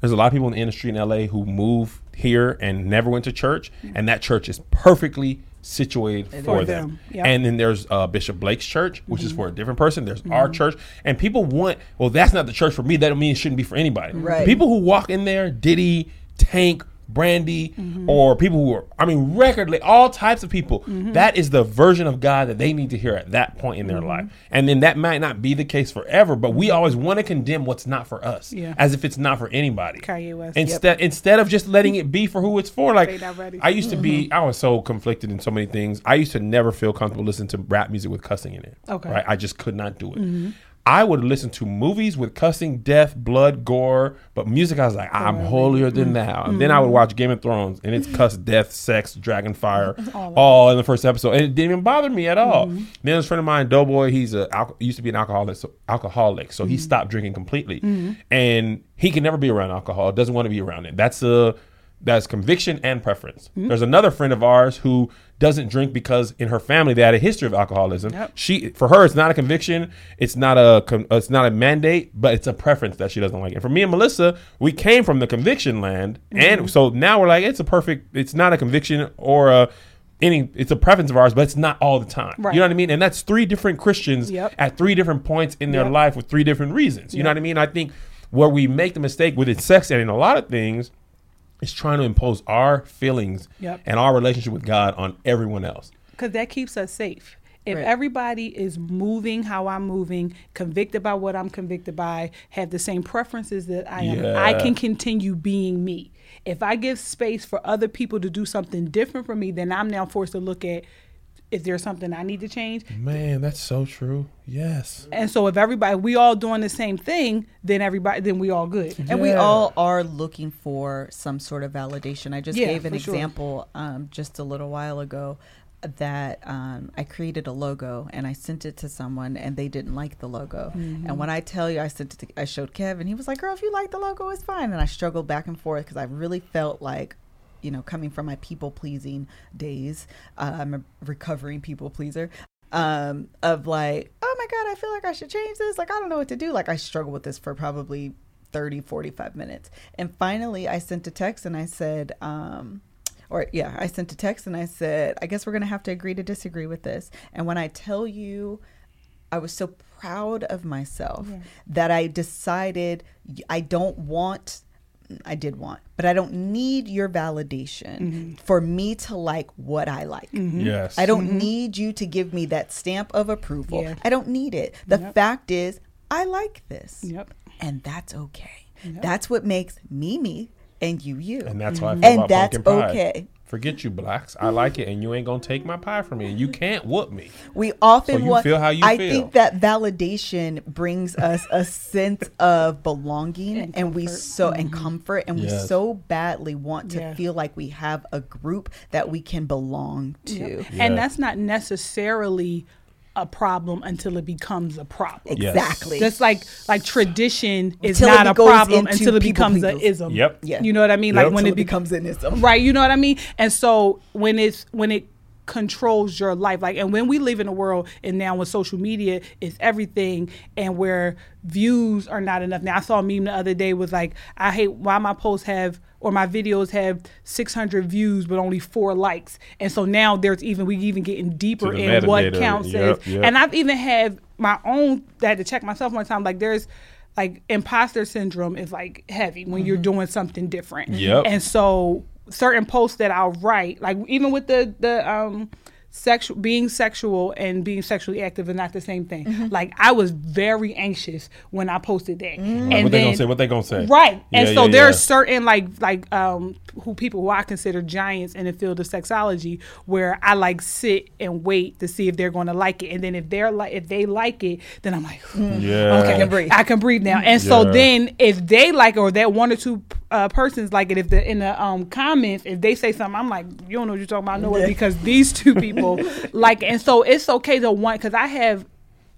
Speaker 2: there's a lot of people in the industry in LA who move here and never went to church, and that church is perfectly situated for
Speaker 3: For
Speaker 2: them.
Speaker 3: them, yep.
Speaker 2: And then there's uh, Bishop Blake's church, which
Speaker 3: Mm-hmm.
Speaker 2: is for a different person. There's our church, and people want. Well, that's not the church for me. That don't mean it shouldn't be for anybody.
Speaker 1: Right.
Speaker 2: People who walk in there, Diddy, Tank, Brandy,
Speaker 3: Mm-hmm.
Speaker 2: or people who are, I mean, recordly, all types of people.
Speaker 3: Mm-hmm.
Speaker 2: that is the version of God that they need to hear at that point in their
Speaker 3: Mm-hmm.
Speaker 2: life. And then that might not be the case forever, but we always want to condemn what's not for us,
Speaker 3: Yeah.
Speaker 2: as if it's not for anybody.
Speaker 3: Kanye West.
Speaker 2: Instead, instead of just letting it be for who it's for, like
Speaker 3: Straight up ready.
Speaker 2: I used to be, I was so conflicted in so many things. I used to never feel comfortable listening to rap music with cussing in it.
Speaker 3: Okay.
Speaker 2: right? I just could not do it. I would listen to movies with cussing, death, blood, gore, but music I was like, I'm holier than thou. And then I would watch Game of Thrones and it's *laughs* cuss, death, sex, dragon fire, all in the first episode, and it didn't even bother me at all. Then there's a friend of mine, Doughboy. He's a al- used to be an alcoholic, so, alcoholic, so he stopped drinking completely, and he can never be around alcohol. Doesn't want to be around it. That's a that's conviction and preference. There's another friend of ours who doesn't drink because in her family they had a history of alcoholism.
Speaker 3: Yep.
Speaker 2: She for her it's not a conviction, it's not a uh, it's not a mandate, but it's a preference that she doesn't like. And for me and Melissa, we came from the conviction land, mm-hmm. and so now we're like it's a perfect. It's not a conviction or a any. It's a preference of ours, but it's not all the time.
Speaker 3: Right.
Speaker 2: You know what I mean? And that's three different Christians
Speaker 3: Yep.
Speaker 2: at three different points in their
Speaker 3: Yep.
Speaker 2: life with three different reasons. You know what I mean? I think where we make the mistake with sex and in a lot of things is trying to impose our feelings
Speaker 3: Yep.
Speaker 2: and our relationship with God on everyone else.
Speaker 3: because that keeps us safe. If
Speaker 1: Right.
Speaker 3: everybody is moving how I'm moving, convicted by what I'm convicted by, have the same preferences that I am, I can continue being me. If I give space for other people to do something different from me, then I'm now forced to look at is there something I need to change?
Speaker 2: Man, that's so true. Yes.
Speaker 3: And so if everybody we all doing the same thing, then everybody then we all good.
Speaker 1: And we all are looking for some sort of validation. I just
Speaker 3: Yeah,
Speaker 1: gave an
Speaker 3: for sure.
Speaker 1: example um, just a little while ago that um, I created a logo and I sent it to someone and they didn't like the logo.
Speaker 3: Mm-hmm.
Speaker 1: And when I tell you, I sent it to, I showed Kev and he was like, "Girl, if you like the logo, it's fine." And I struggled back and forth because I really felt like. You know, coming from my people pleasing days, uh, I'm a recovering people pleaser. Um, of like, oh my God, I feel like I should change this. Like, I don't know what to do. Like, I struggled with this for probably 30 45 minutes and finally i sent a text and i said um or yeah i sent a text and i said i guess we're gonna have to agree to disagree with this and when i tell you i was so proud of myself
Speaker 3: Yeah.
Speaker 1: that i decided I don't want i did want but i don't need your validation mm-hmm. for me to like what i like mm-hmm.
Speaker 2: Yes.
Speaker 1: I don't mm-hmm. need you to give me that stamp of approval.
Speaker 3: Yeah.
Speaker 1: I don't need it. The
Speaker 3: Yep.
Speaker 1: fact is, I like this.
Speaker 3: Yep.
Speaker 1: And that's okay. That's what makes me me and you you.
Speaker 2: And that's how I mm-hmm. feel
Speaker 1: And
Speaker 2: about
Speaker 1: that's
Speaker 2: pumpkin pie.
Speaker 1: okay.
Speaker 2: Forget you blacks. I like it, and you ain't gonna take my pie from me, and you can't whoop me.
Speaker 1: We often
Speaker 2: So you
Speaker 1: want.
Speaker 2: feel how you
Speaker 1: I
Speaker 2: feel.
Speaker 1: think that validation brings us a sense of belonging,
Speaker 3: And
Speaker 1: and, we so and mm-hmm. comfort, and we so badly want to
Speaker 3: Yeah.
Speaker 1: feel like we have a group that we can belong to.
Speaker 3: Yep.
Speaker 2: Yeah.
Speaker 3: And that's not necessarily a problem until it becomes a problem.
Speaker 2: Yes.
Speaker 1: Exactly.
Speaker 3: Just like like tradition is
Speaker 1: Until
Speaker 3: not a problem until it
Speaker 1: people
Speaker 3: becomes a
Speaker 1: pleasers.
Speaker 3: ism.
Speaker 2: Yep.
Speaker 1: Yeah.
Speaker 3: You know what I mean?
Speaker 2: Yep.
Speaker 3: Like when
Speaker 1: Until
Speaker 3: it becomes
Speaker 1: becomes an ism.
Speaker 3: right. You know what I mean? And so when it's when it controls your life like and when we live in a world and now with social media is everything and where views are not enough now i saw a meme the other day was like i hate why my posts have or my videos have 600 views but only four likes. And so now there's even we even getting deeper
Speaker 2: the
Speaker 3: in what counts
Speaker 2: Yep,
Speaker 3: as
Speaker 2: yep.
Speaker 3: and i've even had my own that I had to check myself one time like there's like imposter syndrome is like heavy when you're doing something different.
Speaker 2: Yep.
Speaker 3: and so certain posts that I'll write, like even with the the um sexual being sexual and being sexually active are not the same thing.
Speaker 2: Mm-hmm.
Speaker 3: Like I was very anxious when I posted that. And
Speaker 2: what they
Speaker 3: then-
Speaker 2: gonna say? What they gonna say?
Speaker 3: Right. And so
Speaker 2: yeah,
Speaker 3: there
Speaker 2: yeah.
Speaker 3: are certain like like um who people who I consider giants in the field of sexology where I like sit and wait to see if they're going to like it and then if they're like if they like it then I'm like
Speaker 2: Yeah.
Speaker 3: okay,
Speaker 1: I can breathe.
Speaker 3: I can breathe now. And so then, if they like it, or that one or two uh, persons like it, if the in the um, comments, if they say something, I'm like, you don't know what you're talking about, no way, because these two people *laughs* like, and so it's okay to want because I have,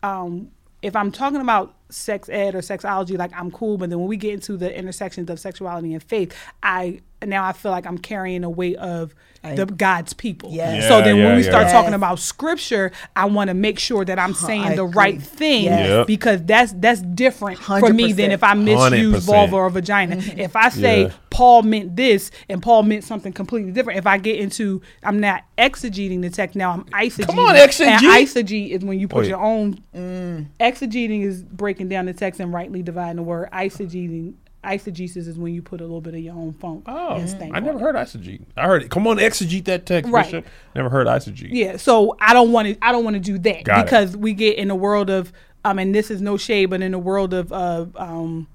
Speaker 3: um, if I'm talking about sex ed or sexology, like I'm cool, but then when we get into the intersections of sexuality and faith, I now I feel like I'm carrying a weight of the God's people.
Speaker 1: Yes.
Speaker 3: So then
Speaker 2: yeah,
Speaker 3: when we start
Speaker 1: yeah.
Speaker 3: talking about scripture, I want to make sure that I'm saying
Speaker 1: I
Speaker 3: the
Speaker 1: agree.
Speaker 3: right thing
Speaker 1: Yes.
Speaker 2: Yep.
Speaker 3: because that's that's different for me than if I misuse
Speaker 2: 100%.
Speaker 3: vulva or vagina. Mm-hmm. If I say
Speaker 2: Yeah.
Speaker 3: Paul meant this and Paul meant something completely different, if I get into I'm not exegeting the text now, I'm eisegeting.
Speaker 2: Come on, exegete.
Speaker 3: And eisegete is when you put
Speaker 2: Wait.
Speaker 3: your own. Mm. Exegeting is breaking down the text and rightly dividing the word. Eisegeting. Eisegesis is when you put a little bit of your own funk.
Speaker 2: Oh,
Speaker 3: stank
Speaker 2: I never
Speaker 3: it.
Speaker 2: heard eisegete. I heard it. Come on, exegete that text,
Speaker 3: Right.
Speaker 2: Bishop. Never heard eisegete.
Speaker 3: Yeah, so I don't want to. I don't want to do that
Speaker 2: Got it.
Speaker 3: because we get in the world of. Um, and this is no shade, but in the world of uh, um,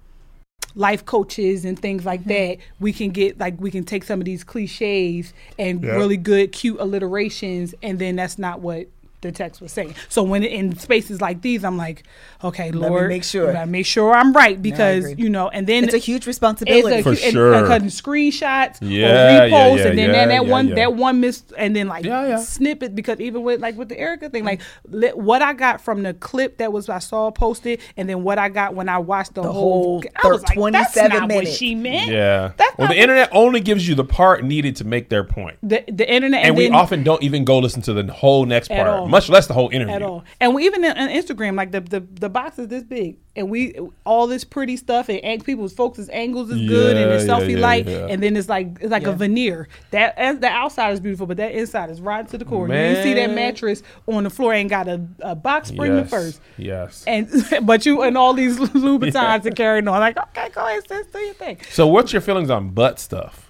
Speaker 3: life coaches and things like that, we can get like we can take some of these cliches and
Speaker 2: Yeah.
Speaker 3: really good, cute alliterations, and then that's not what the text was saying. So when it, in spaces like these, I'm like, okay,
Speaker 1: me
Speaker 3: Lord,
Speaker 1: make sure.
Speaker 3: you gotta make sure I'm right because
Speaker 1: agree.
Speaker 3: you know, and then
Speaker 1: It's a huge responsibility.
Speaker 2: For
Speaker 3: and- and-
Speaker 2: sure.
Speaker 3: and cutting screenshots
Speaker 2: Yeah,
Speaker 3: or reposts,
Speaker 2: yeah,
Speaker 3: and then
Speaker 2: yeah,
Speaker 3: that, that
Speaker 2: yeah,
Speaker 3: one
Speaker 2: yeah.
Speaker 3: that one miss, and then like
Speaker 2: Yeah, yeah.
Speaker 3: snippet because even with like with the Erica thing, like li- what I got from the clip that was I saw posted, and then what I got when I watched the,
Speaker 1: The
Speaker 3: whole,
Speaker 1: whole
Speaker 3: I was like, that's
Speaker 1: 27
Speaker 3: not what
Speaker 1: minutes.
Speaker 3: she meant.
Speaker 2: Yeah.
Speaker 3: That's
Speaker 2: well, the
Speaker 3: what-
Speaker 2: internet only gives you the part needed to make their point.
Speaker 3: The the internet
Speaker 2: And,
Speaker 3: and,
Speaker 2: we often don't even go listen to the whole next part,
Speaker 3: all.
Speaker 2: Much less the whole interview.
Speaker 3: at all. And we even on Instagram, like the, the the box is this big, and we all this pretty stuff, and, ang- people's folks' angles is good, and
Speaker 2: Yeah,
Speaker 3: it's
Speaker 2: yeah,
Speaker 3: selfie
Speaker 2: yeah,
Speaker 3: light,
Speaker 2: yeah.
Speaker 3: and then it's like it's like a veneer. That as the outside is beautiful, but that inside is right to the core. You see that mattress on the floor ain't got a, a box spring
Speaker 2: Yes.
Speaker 3: first.
Speaker 2: Yes.
Speaker 3: And *laughs* but you and all these *laughs* Louboutins are carrying on like okay, go ahead, sis, do your thing.
Speaker 2: So, what's your feelings on butt stuff?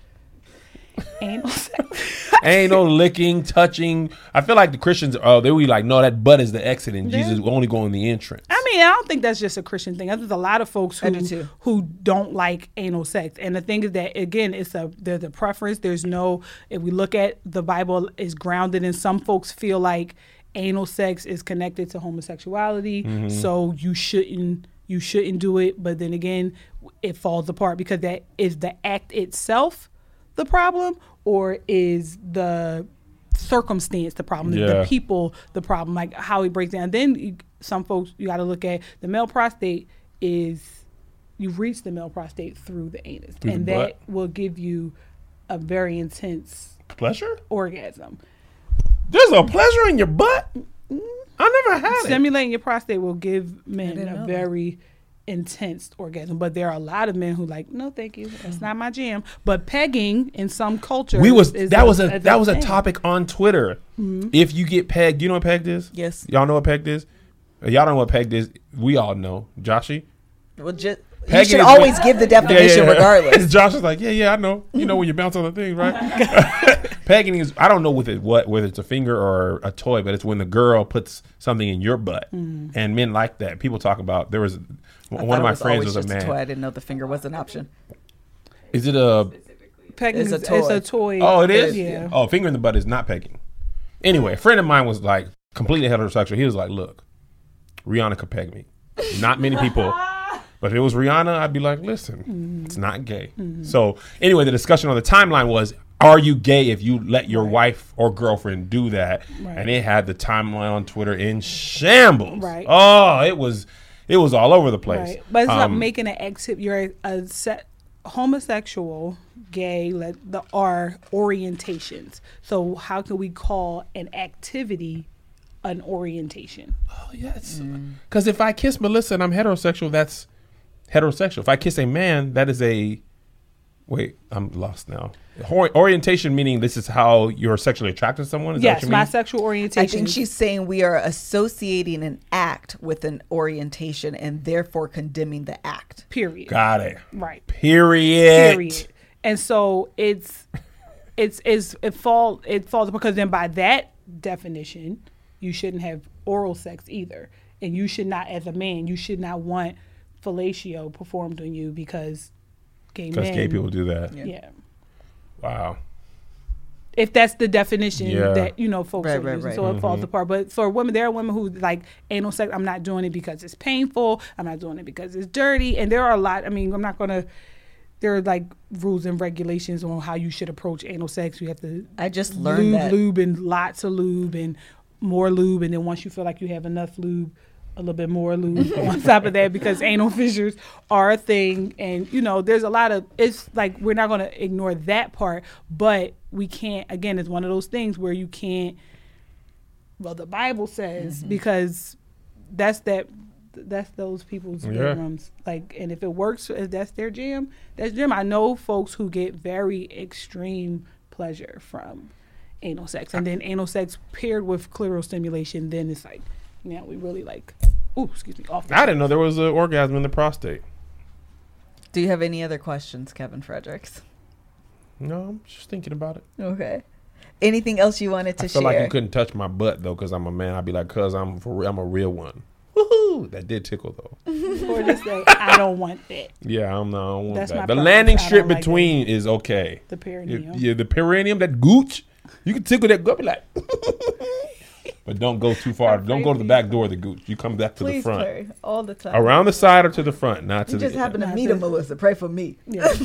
Speaker 3: Anal sex. *laughs*
Speaker 2: Ain't no licking, touching. I feel like the Christians, oh, they would be like, no, that butt is the exit, and
Speaker 3: Yeah.
Speaker 2: Jesus will only go in the entrance.
Speaker 3: I mean, I don't think that's just a Christian thing. There's a lot of folks who
Speaker 1: do
Speaker 3: who don't like anal sex, and the thing is that again, it's a there's a preference. There's no. If we look at the Bible, is grounded in some folks feel like anal sex is connected to homosexuality,
Speaker 2: Mm-hmm.
Speaker 3: so you shouldn't you shouldn't do it. But then again, it falls apart because that is the act itself the problem, or is the circumstance the problem?
Speaker 2: Yeah.
Speaker 3: The people the problem, like how it breaks down. Then you, some folks you got to look at the male prostate is you reach the male prostate through the anus,
Speaker 2: Through the
Speaker 3: and
Speaker 2: butt.
Speaker 3: that will give you a very intense
Speaker 2: Pleasure?
Speaker 3: orgasm.
Speaker 2: There's a pleasure in your butt? I never had it.
Speaker 3: Stimulating your prostate will give men
Speaker 1: didn't know
Speaker 3: a
Speaker 1: that.
Speaker 3: Very intense orgasm, but there are a lot of men who like, no, thank you, that's not my jam. But pegging in some cultures,
Speaker 2: We was
Speaker 3: is
Speaker 2: that was a
Speaker 3: is
Speaker 2: that was a topic on Twitter. Mm-hmm. If you get pegged, you know what pegged is?
Speaker 1: Yes.
Speaker 2: Y'all know what pegged is? Y'all don't know what pegged is. We all know. Joshy?
Speaker 1: Well, just you should always
Speaker 2: when-
Speaker 1: give the definition regardless. *laughs*
Speaker 2: Josh is like, yeah, yeah, I know. You know when you bounce on the thing, right? *laughs* Pegging is I don't know with it what whether it's a finger or a toy, but it's when the girl puts something in your butt, mm-hmm. and men like that. People talk about there was
Speaker 1: I
Speaker 2: one
Speaker 1: thought
Speaker 2: of my friends
Speaker 1: always
Speaker 2: was a
Speaker 1: just
Speaker 2: man.
Speaker 1: toy. I didn't know the finger was an option.
Speaker 2: Is it a
Speaker 3: Pegging
Speaker 1: It's
Speaker 3: is
Speaker 1: a
Speaker 3: it's
Speaker 1: toy.
Speaker 3: a toy.
Speaker 2: Oh, it is.
Speaker 3: Yeah.
Speaker 2: Oh, finger in the butt is not pegging. Anyway, a friend of mine was like completely heterosexual. He was like, "Look, Rihanna could peg me. Not many people, *laughs* but if it was Rihanna, I'd be like, listen, mm-hmm. it's not gay." Mm-hmm. So anyway, the discussion on the timeline was, "Are you gay if you let your wife or girlfriend do that?"
Speaker 3: Right.
Speaker 2: And it had the timeline on Twitter in shambles.
Speaker 3: Right.
Speaker 2: Oh, it was, it was all over the place.
Speaker 3: Right. But it's not
Speaker 2: Um,
Speaker 3: making an exit. You're a, a set homosexual, gay, let the are orientations. So how can we call an activity an orientation?
Speaker 2: Oh, yes. Because if I kiss Melissa and I'm heterosexual, that's heterosexual. If I kiss a man, that is a. Wait, I'm lost now. Hor- orientation meaning this is how you're sexually attracted to someone. Is that
Speaker 3: yes,
Speaker 2: what you
Speaker 3: my
Speaker 2: mean?
Speaker 3: sexual
Speaker 1: I think she's saying we are associating an act with an orientation and therefore condemning the act.
Speaker 3: period.
Speaker 2: Got it.
Speaker 3: Right.
Speaker 2: Period.
Speaker 3: period. And so it's it's it's it fall it falls because then by that definition, you shouldn't have oral sex either, and you should not, as a man, you should not want fellatio performed on you because gay
Speaker 2: Because gay people do that.
Speaker 3: yeah.
Speaker 2: Wow.
Speaker 3: If that's the definition
Speaker 2: Yeah.
Speaker 3: that you know folks
Speaker 1: Right,
Speaker 3: are
Speaker 1: right,
Speaker 3: using,
Speaker 1: right.
Speaker 3: so it falls mm-hmm. apart. But for women, there are women who like anal sex. I'm not doing it because it's painful. I'm not doing it because it's dirty. And there are a lot. I mean, I'm not gonna. There are like rules and regulations on how you should approach anal sex. You have to
Speaker 1: I just learned
Speaker 3: lube,
Speaker 1: that.
Speaker 3: lube and lots of lube and more lube, and then once you feel like you have enough lube, a little bit more lube *laughs* on top of that because anal fissures are a thing, and you know there's a lot of it's like we're not going to ignore that part, but we can't. Again, it's one of those things where you can't. Well, the Bible says
Speaker 1: Mm-hmm.
Speaker 3: because that's that. That's those people's
Speaker 2: Yeah.
Speaker 3: bedrooms. Like, and if it works, if that's their jam, that's jam. I know folks who get very extreme pleasure from anal sex, and then anal sex paired with clitoral stimulation. Then it's like, now we really like, ooh, excuse me, off.
Speaker 2: I didn't know there was an orgasm in the prostate.
Speaker 1: Do you have any other questions, Kevin Fredericks?
Speaker 2: No, I'm just thinking about it.
Speaker 1: Okay. Anything else you wanted to
Speaker 2: I feel
Speaker 1: share?
Speaker 2: like you couldn't touch my butt though, because I'm a man. I'd be like, "Cause I'm for real, I'm a real one." Woohoo! That did tickle though.
Speaker 3: or just say, I don't want that.
Speaker 2: Yeah, I'm not. I don't want
Speaker 3: That's
Speaker 2: that.
Speaker 3: my
Speaker 2: The
Speaker 3: preference.
Speaker 2: landing
Speaker 3: I don't
Speaker 2: strip
Speaker 3: like
Speaker 2: between is okay.
Speaker 3: The
Speaker 2: Yeah,
Speaker 3: perineum.
Speaker 2: yeah, the perineum, that gooch, you can tickle that gut, be like, *laughs* but don't go too far. Don't go to the back door of the gooch. You come back to the front,
Speaker 1: Clary, all the time.
Speaker 2: around the side or to the front, not to
Speaker 1: You
Speaker 2: the.
Speaker 1: just happened to meet
Speaker 3: to-
Speaker 1: him, Melissa. Pray for me.
Speaker 3: Yeah. *laughs*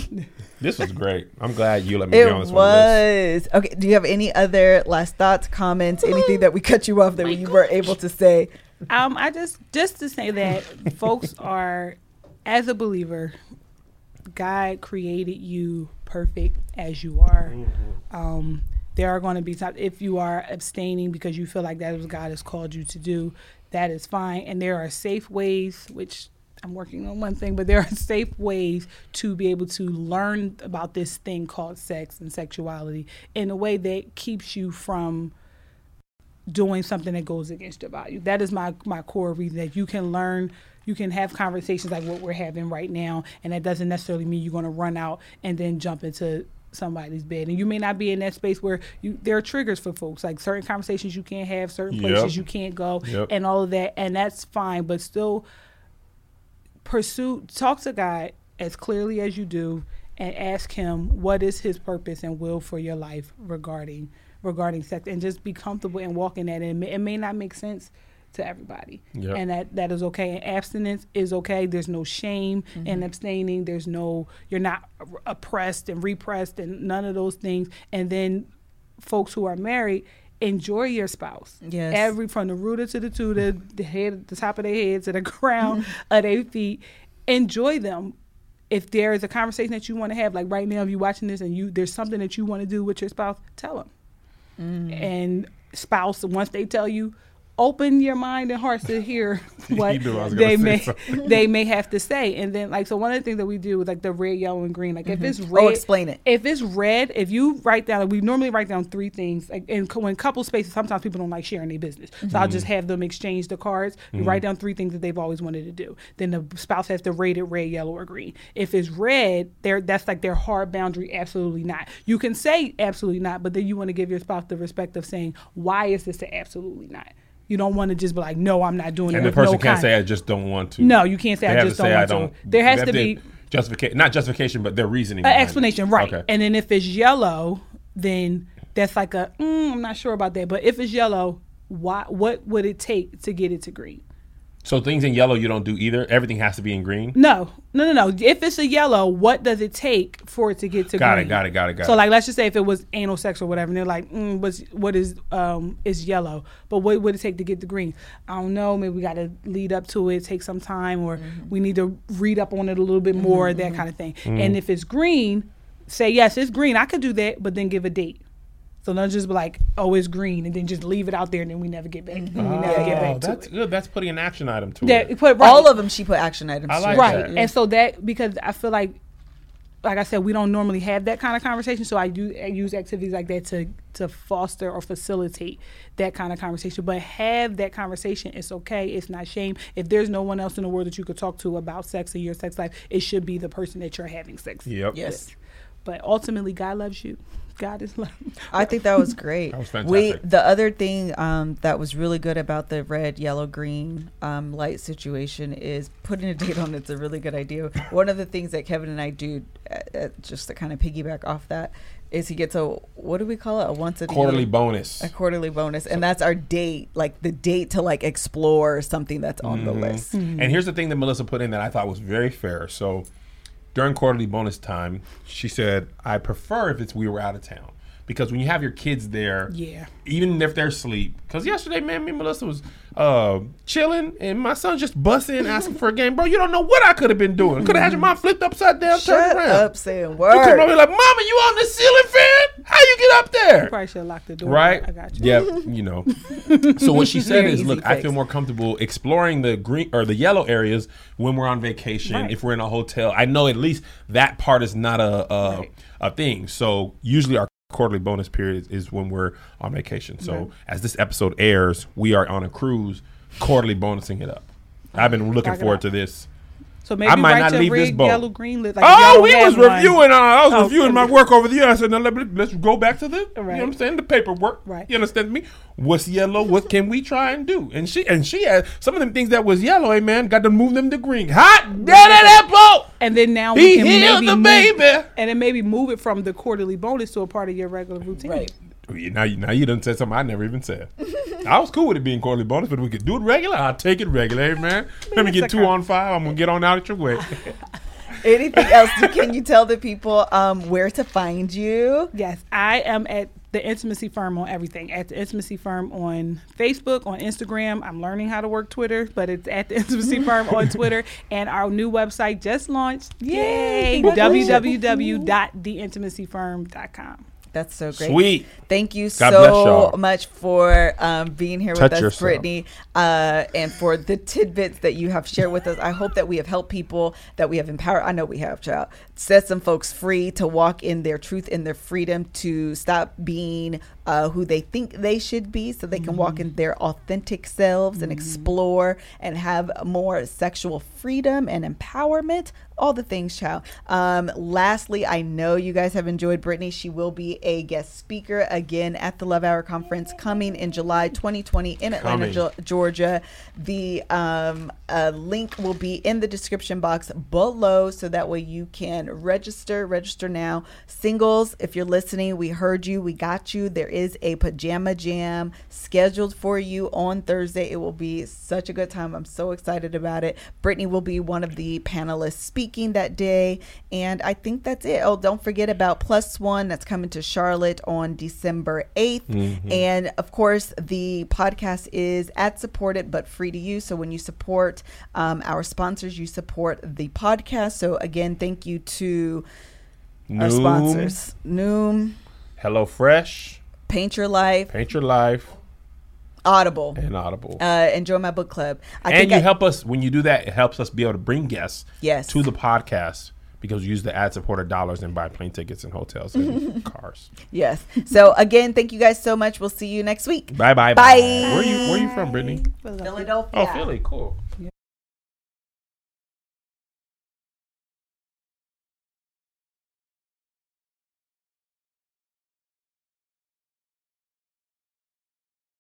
Speaker 2: This was great. I'm glad you let me
Speaker 1: It
Speaker 2: be on this one. Liss.
Speaker 1: was okay. Do you have any other last thoughts, comments, anything that we cut you off that you were able to say?
Speaker 3: Um, I just just to say that folks are, as a believer, God created you perfect as you are. Um, there are going to be times if you are abstaining because you feel like that is what God has called you to do, that is fine. And there are safe ways, which I'm working on one thing, but there are *laughs* safe ways to be able to learn about this thing called sex and sexuality in a way that keeps you from doing something that goes against your value. That is my my core reason that you can learn, you can have conversations like what we're having right now, and that doesn't necessarily mean you're going to run out and then jump into somebody's bed and you may not be in that space where you there are triggers for folks like certain conversations you can't have certain
Speaker 2: Yep.
Speaker 3: places you can't go
Speaker 2: Yep.
Speaker 3: and all of that and that's fine but still pursue talk to God as clearly as you do and ask him what is his purpose and will for your life regarding regarding sex and just be comfortable and walk in that and it may, it may not make sense to everybody.
Speaker 2: Yep.
Speaker 3: and that that is okay. And abstinence is okay. There's no shame in mm-hmm. abstaining. There's no you're not oppressed and repressed and none of those things. And then folks who are married enjoy your spouse.
Speaker 1: Yes.
Speaker 3: every from the rooter to the tutor *laughs* the head the top of their head to the ground mm-hmm. of their feet. Enjoy them. If there is a conversation that you want to have like right now if you're watching this and you there's something that you want to do with your spouse tell them mm-hmm. and spouse once they tell you open your mind and hearts to hear *laughs* what
Speaker 2: You knew I was gonna
Speaker 3: they may
Speaker 2: something. *laughs*
Speaker 3: they may have to say. And then like so one of the things that we do with like the red yellow and green like if it's mm-hmm.
Speaker 1: Oh,
Speaker 3: red
Speaker 1: explain it.
Speaker 3: if it's red if you write down we normally write down three things like in when couple spaces sometimes people don't like sharing their business. So i'll just mm-hmm. have them exchange the cards. You mm-hmm. write down three things that they've always wanted to do. Then the spouse has to rate it red yellow or green. If it's red there that's like their hard boundary absolutely not. You can say absolutely not but then you want to give your spouse the respect of saying why is this absolutely not you don't want to just be like no i'm not doing it
Speaker 2: And the person
Speaker 3: no
Speaker 2: can't say I just don't want to.
Speaker 3: No, you can't say,
Speaker 2: They
Speaker 3: "I just
Speaker 2: say,
Speaker 3: don't want to." There has to be-
Speaker 2: justification, not justification, but their reasoning.
Speaker 3: an
Speaker 2: behind it.
Speaker 3: explanation, right?
Speaker 2: Okay.
Speaker 3: And then if it's yellow, then that's like a mm, I'm not sure about that. But if it's yellow, why? What would it take to get it to green?
Speaker 2: So things in yellow you don't do either. Everything has to be in green.
Speaker 3: No, no, no, no. If it's a yellow, what does it take for it to get to
Speaker 2: Got
Speaker 3: green?
Speaker 2: Got it. Got it. Got it. Got
Speaker 3: So
Speaker 2: it.
Speaker 3: So like, let's just say if it was anal sex or whatever, and they're like, mm, what's what is um is yellow, but what would it take to get the green? I don't know. Maybe we got to lead up to it, take some time, or we need to read up on it a little bit more, that kind of thing.
Speaker 2: Mm.
Speaker 3: And if it's green, say yes, it's green. I could do that, but then give a date. So don't just be like, oh, it's green, and then just leave it out there, and then we never get back. Mm-hmm. We never get
Speaker 2: Oh,
Speaker 3: back to
Speaker 2: that's
Speaker 3: it.
Speaker 2: good. That's putting an action item to
Speaker 3: That
Speaker 2: it.
Speaker 3: put right,
Speaker 1: All of them, she put action items.
Speaker 2: I
Speaker 1: to
Speaker 2: like
Speaker 3: right
Speaker 2: that.
Speaker 3: and so that because i feel like like i said we don't normally have that kind of conversation so i do I use activities like that to to foster or facilitate that kind of conversation but have that conversation it's okay it's not shame if there's no one else in the world that you could talk to about sex and your sex life it should be the person that you're having sex with.
Speaker 2: Yep.
Speaker 1: Yes.
Speaker 3: with. but ultimately god loves you god is love
Speaker 1: I think that was great. *laughs*
Speaker 2: That was
Speaker 1: We the other thing um, that was really good about the red, yellow, green um, light situation is putting a date on. It's a really good idea. One of the things that Kevin and I do, uh, uh, just to kind of piggyback off that, is he gets a what do we call it? A once a
Speaker 2: Quarterly
Speaker 1: year-
Speaker 2: bonus.
Speaker 1: a quarterly bonus, and that's our date, like the date to like explore something that's on the list.
Speaker 2: And here's the thing that Melissa put in that I thought was very fair. So during quarterly bonus time, she said, I prefer if it's we were out of town. Because when you have your kids there,
Speaker 3: yeah
Speaker 2: even if they're asleep. Because yesterday, man, me and Melissa was uh, chilling, and my son just busted in asking for a game. Bro, you don't know what I could have been doing. Could have had your mom flipped upside down, turned around.
Speaker 1: up, saying
Speaker 2: You come over like, Mama, you on the ceiling fan? How you get up there?
Speaker 3: probably should have locked the door
Speaker 2: Right?
Speaker 3: i got you
Speaker 2: Yeah, you know. *laughs* so what she said is,
Speaker 1: easy
Speaker 2: look, I feel more comfortable exploring the green or the yellow areas when we're on vacation.
Speaker 3: Right.
Speaker 2: If we're in a hotel, I know at least that part is not a a,
Speaker 3: Right.
Speaker 2: a thing. So usually our quarterly bonus period is when we're on vacation. So
Speaker 3: Right.
Speaker 2: as this episode airs, we are on a cruise, quarterly bonusing it up. I've been looking
Speaker 3: it
Speaker 2: forward to this.
Speaker 3: So maybe
Speaker 2: I might
Speaker 3: write
Speaker 2: not
Speaker 3: your
Speaker 2: leave this
Speaker 3: red
Speaker 2: boat.
Speaker 3: yellow green list like
Speaker 2: Oh, we was
Speaker 3: one.
Speaker 2: reviewing. Uh, I was
Speaker 3: Oh,
Speaker 2: reviewing my work over the year. I said, now let, let's go back to the. You know what I'm saying? The paperwork.
Speaker 3: Right.
Speaker 2: You understand me? What's yellow? What can we try and do? And she and she had some of them things that was yellow. Hey man, got to move them to green. Hot damn that boat.
Speaker 3: And then now
Speaker 2: He
Speaker 3: we can
Speaker 2: healed
Speaker 3: maybe
Speaker 2: the
Speaker 3: move,
Speaker 2: baby.
Speaker 3: and then maybe move it from the quarterly bonus to a part of your regular routine.
Speaker 1: Right.
Speaker 2: Yeah, Now, you- now you done said something I never even said. I was cool with it being quarterly bonus, but if we could do it regular. I'll take it regular, hey, man. *laughs* Let me get two on five. I'm gonna get on out of your way. *laughs*
Speaker 1: Anything else? Can you tell the people um, where to find you?
Speaker 3: Yes, I am at the Intimacy Firm on everything. At the Intimacy Firm on Facebook, on Instagram. I'm learning how to work Twitter, but it's at the Intimacy *laughs* Firm on Twitter. And our new website just launched.
Speaker 1: Yay!
Speaker 3: Yay!
Speaker 1: Congratulations.
Speaker 3: www.theintimacyfirm.com.
Speaker 1: That's so great.
Speaker 2: Sweet.
Speaker 1: Thank you
Speaker 2: God
Speaker 1: so much for um, being here
Speaker 2: Touch
Speaker 1: with us,
Speaker 2: yourself.
Speaker 1: Brittany, uh, and for the tidbits that you have shared with us. I hope that we have helped people, that we have empowered. I know we have, child. Set some folks free to walk in their truth and their freedom to stop being uh, who they think they should be so they can walk
Speaker 2: Mm-hmm.
Speaker 1: in their authentic selves and explore and have more sexual freedom and empowerment. All the things, child. Um, lastly, I know you guys have enjoyed Brittany. She will be a guest speaker again at the Love Hour conference coming in July 2020 in Atlanta. Ge- Georgia. The um, uh, link will be in the description box below, so that way you can register. Register now. Singles, if you're listening, we heard you. We got you. There is a pajama jam scheduled for you on Thursday. It will be such a good time. I'm so excited about it. Brittany will be one of the panelists speaking that day. And I think that's it. Oh, don't forget about Plus One that's coming to Charlotte on December 8th. And of course, the podcast is ad supported but free to use. So when you support um, our sponsors, you support the podcast. So again, thank you to our sponsors Noom,
Speaker 2: HelloFresh,
Speaker 1: Paint Your Life,
Speaker 2: Paint Your Life,
Speaker 1: Audible.
Speaker 2: and Audible.
Speaker 1: Uh, enjoy my book club. I
Speaker 2: and you
Speaker 1: I-
Speaker 2: help us when you do that. It helps us be able to bring guests
Speaker 1: Yes.
Speaker 2: to the podcast because you use the ad supported dollars and buy plane tickets and hotels and *laughs* cars.
Speaker 1: Yes. So again, thank you guys so much. We'll see you next week.
Speaker 2: Bye bye
Speaker 1: Bye.
Speaker 2: Where are you Where are you from, Brittany?
Speaker 1: Philadelphia.
Speaker 2: Oh, Philly. Cool.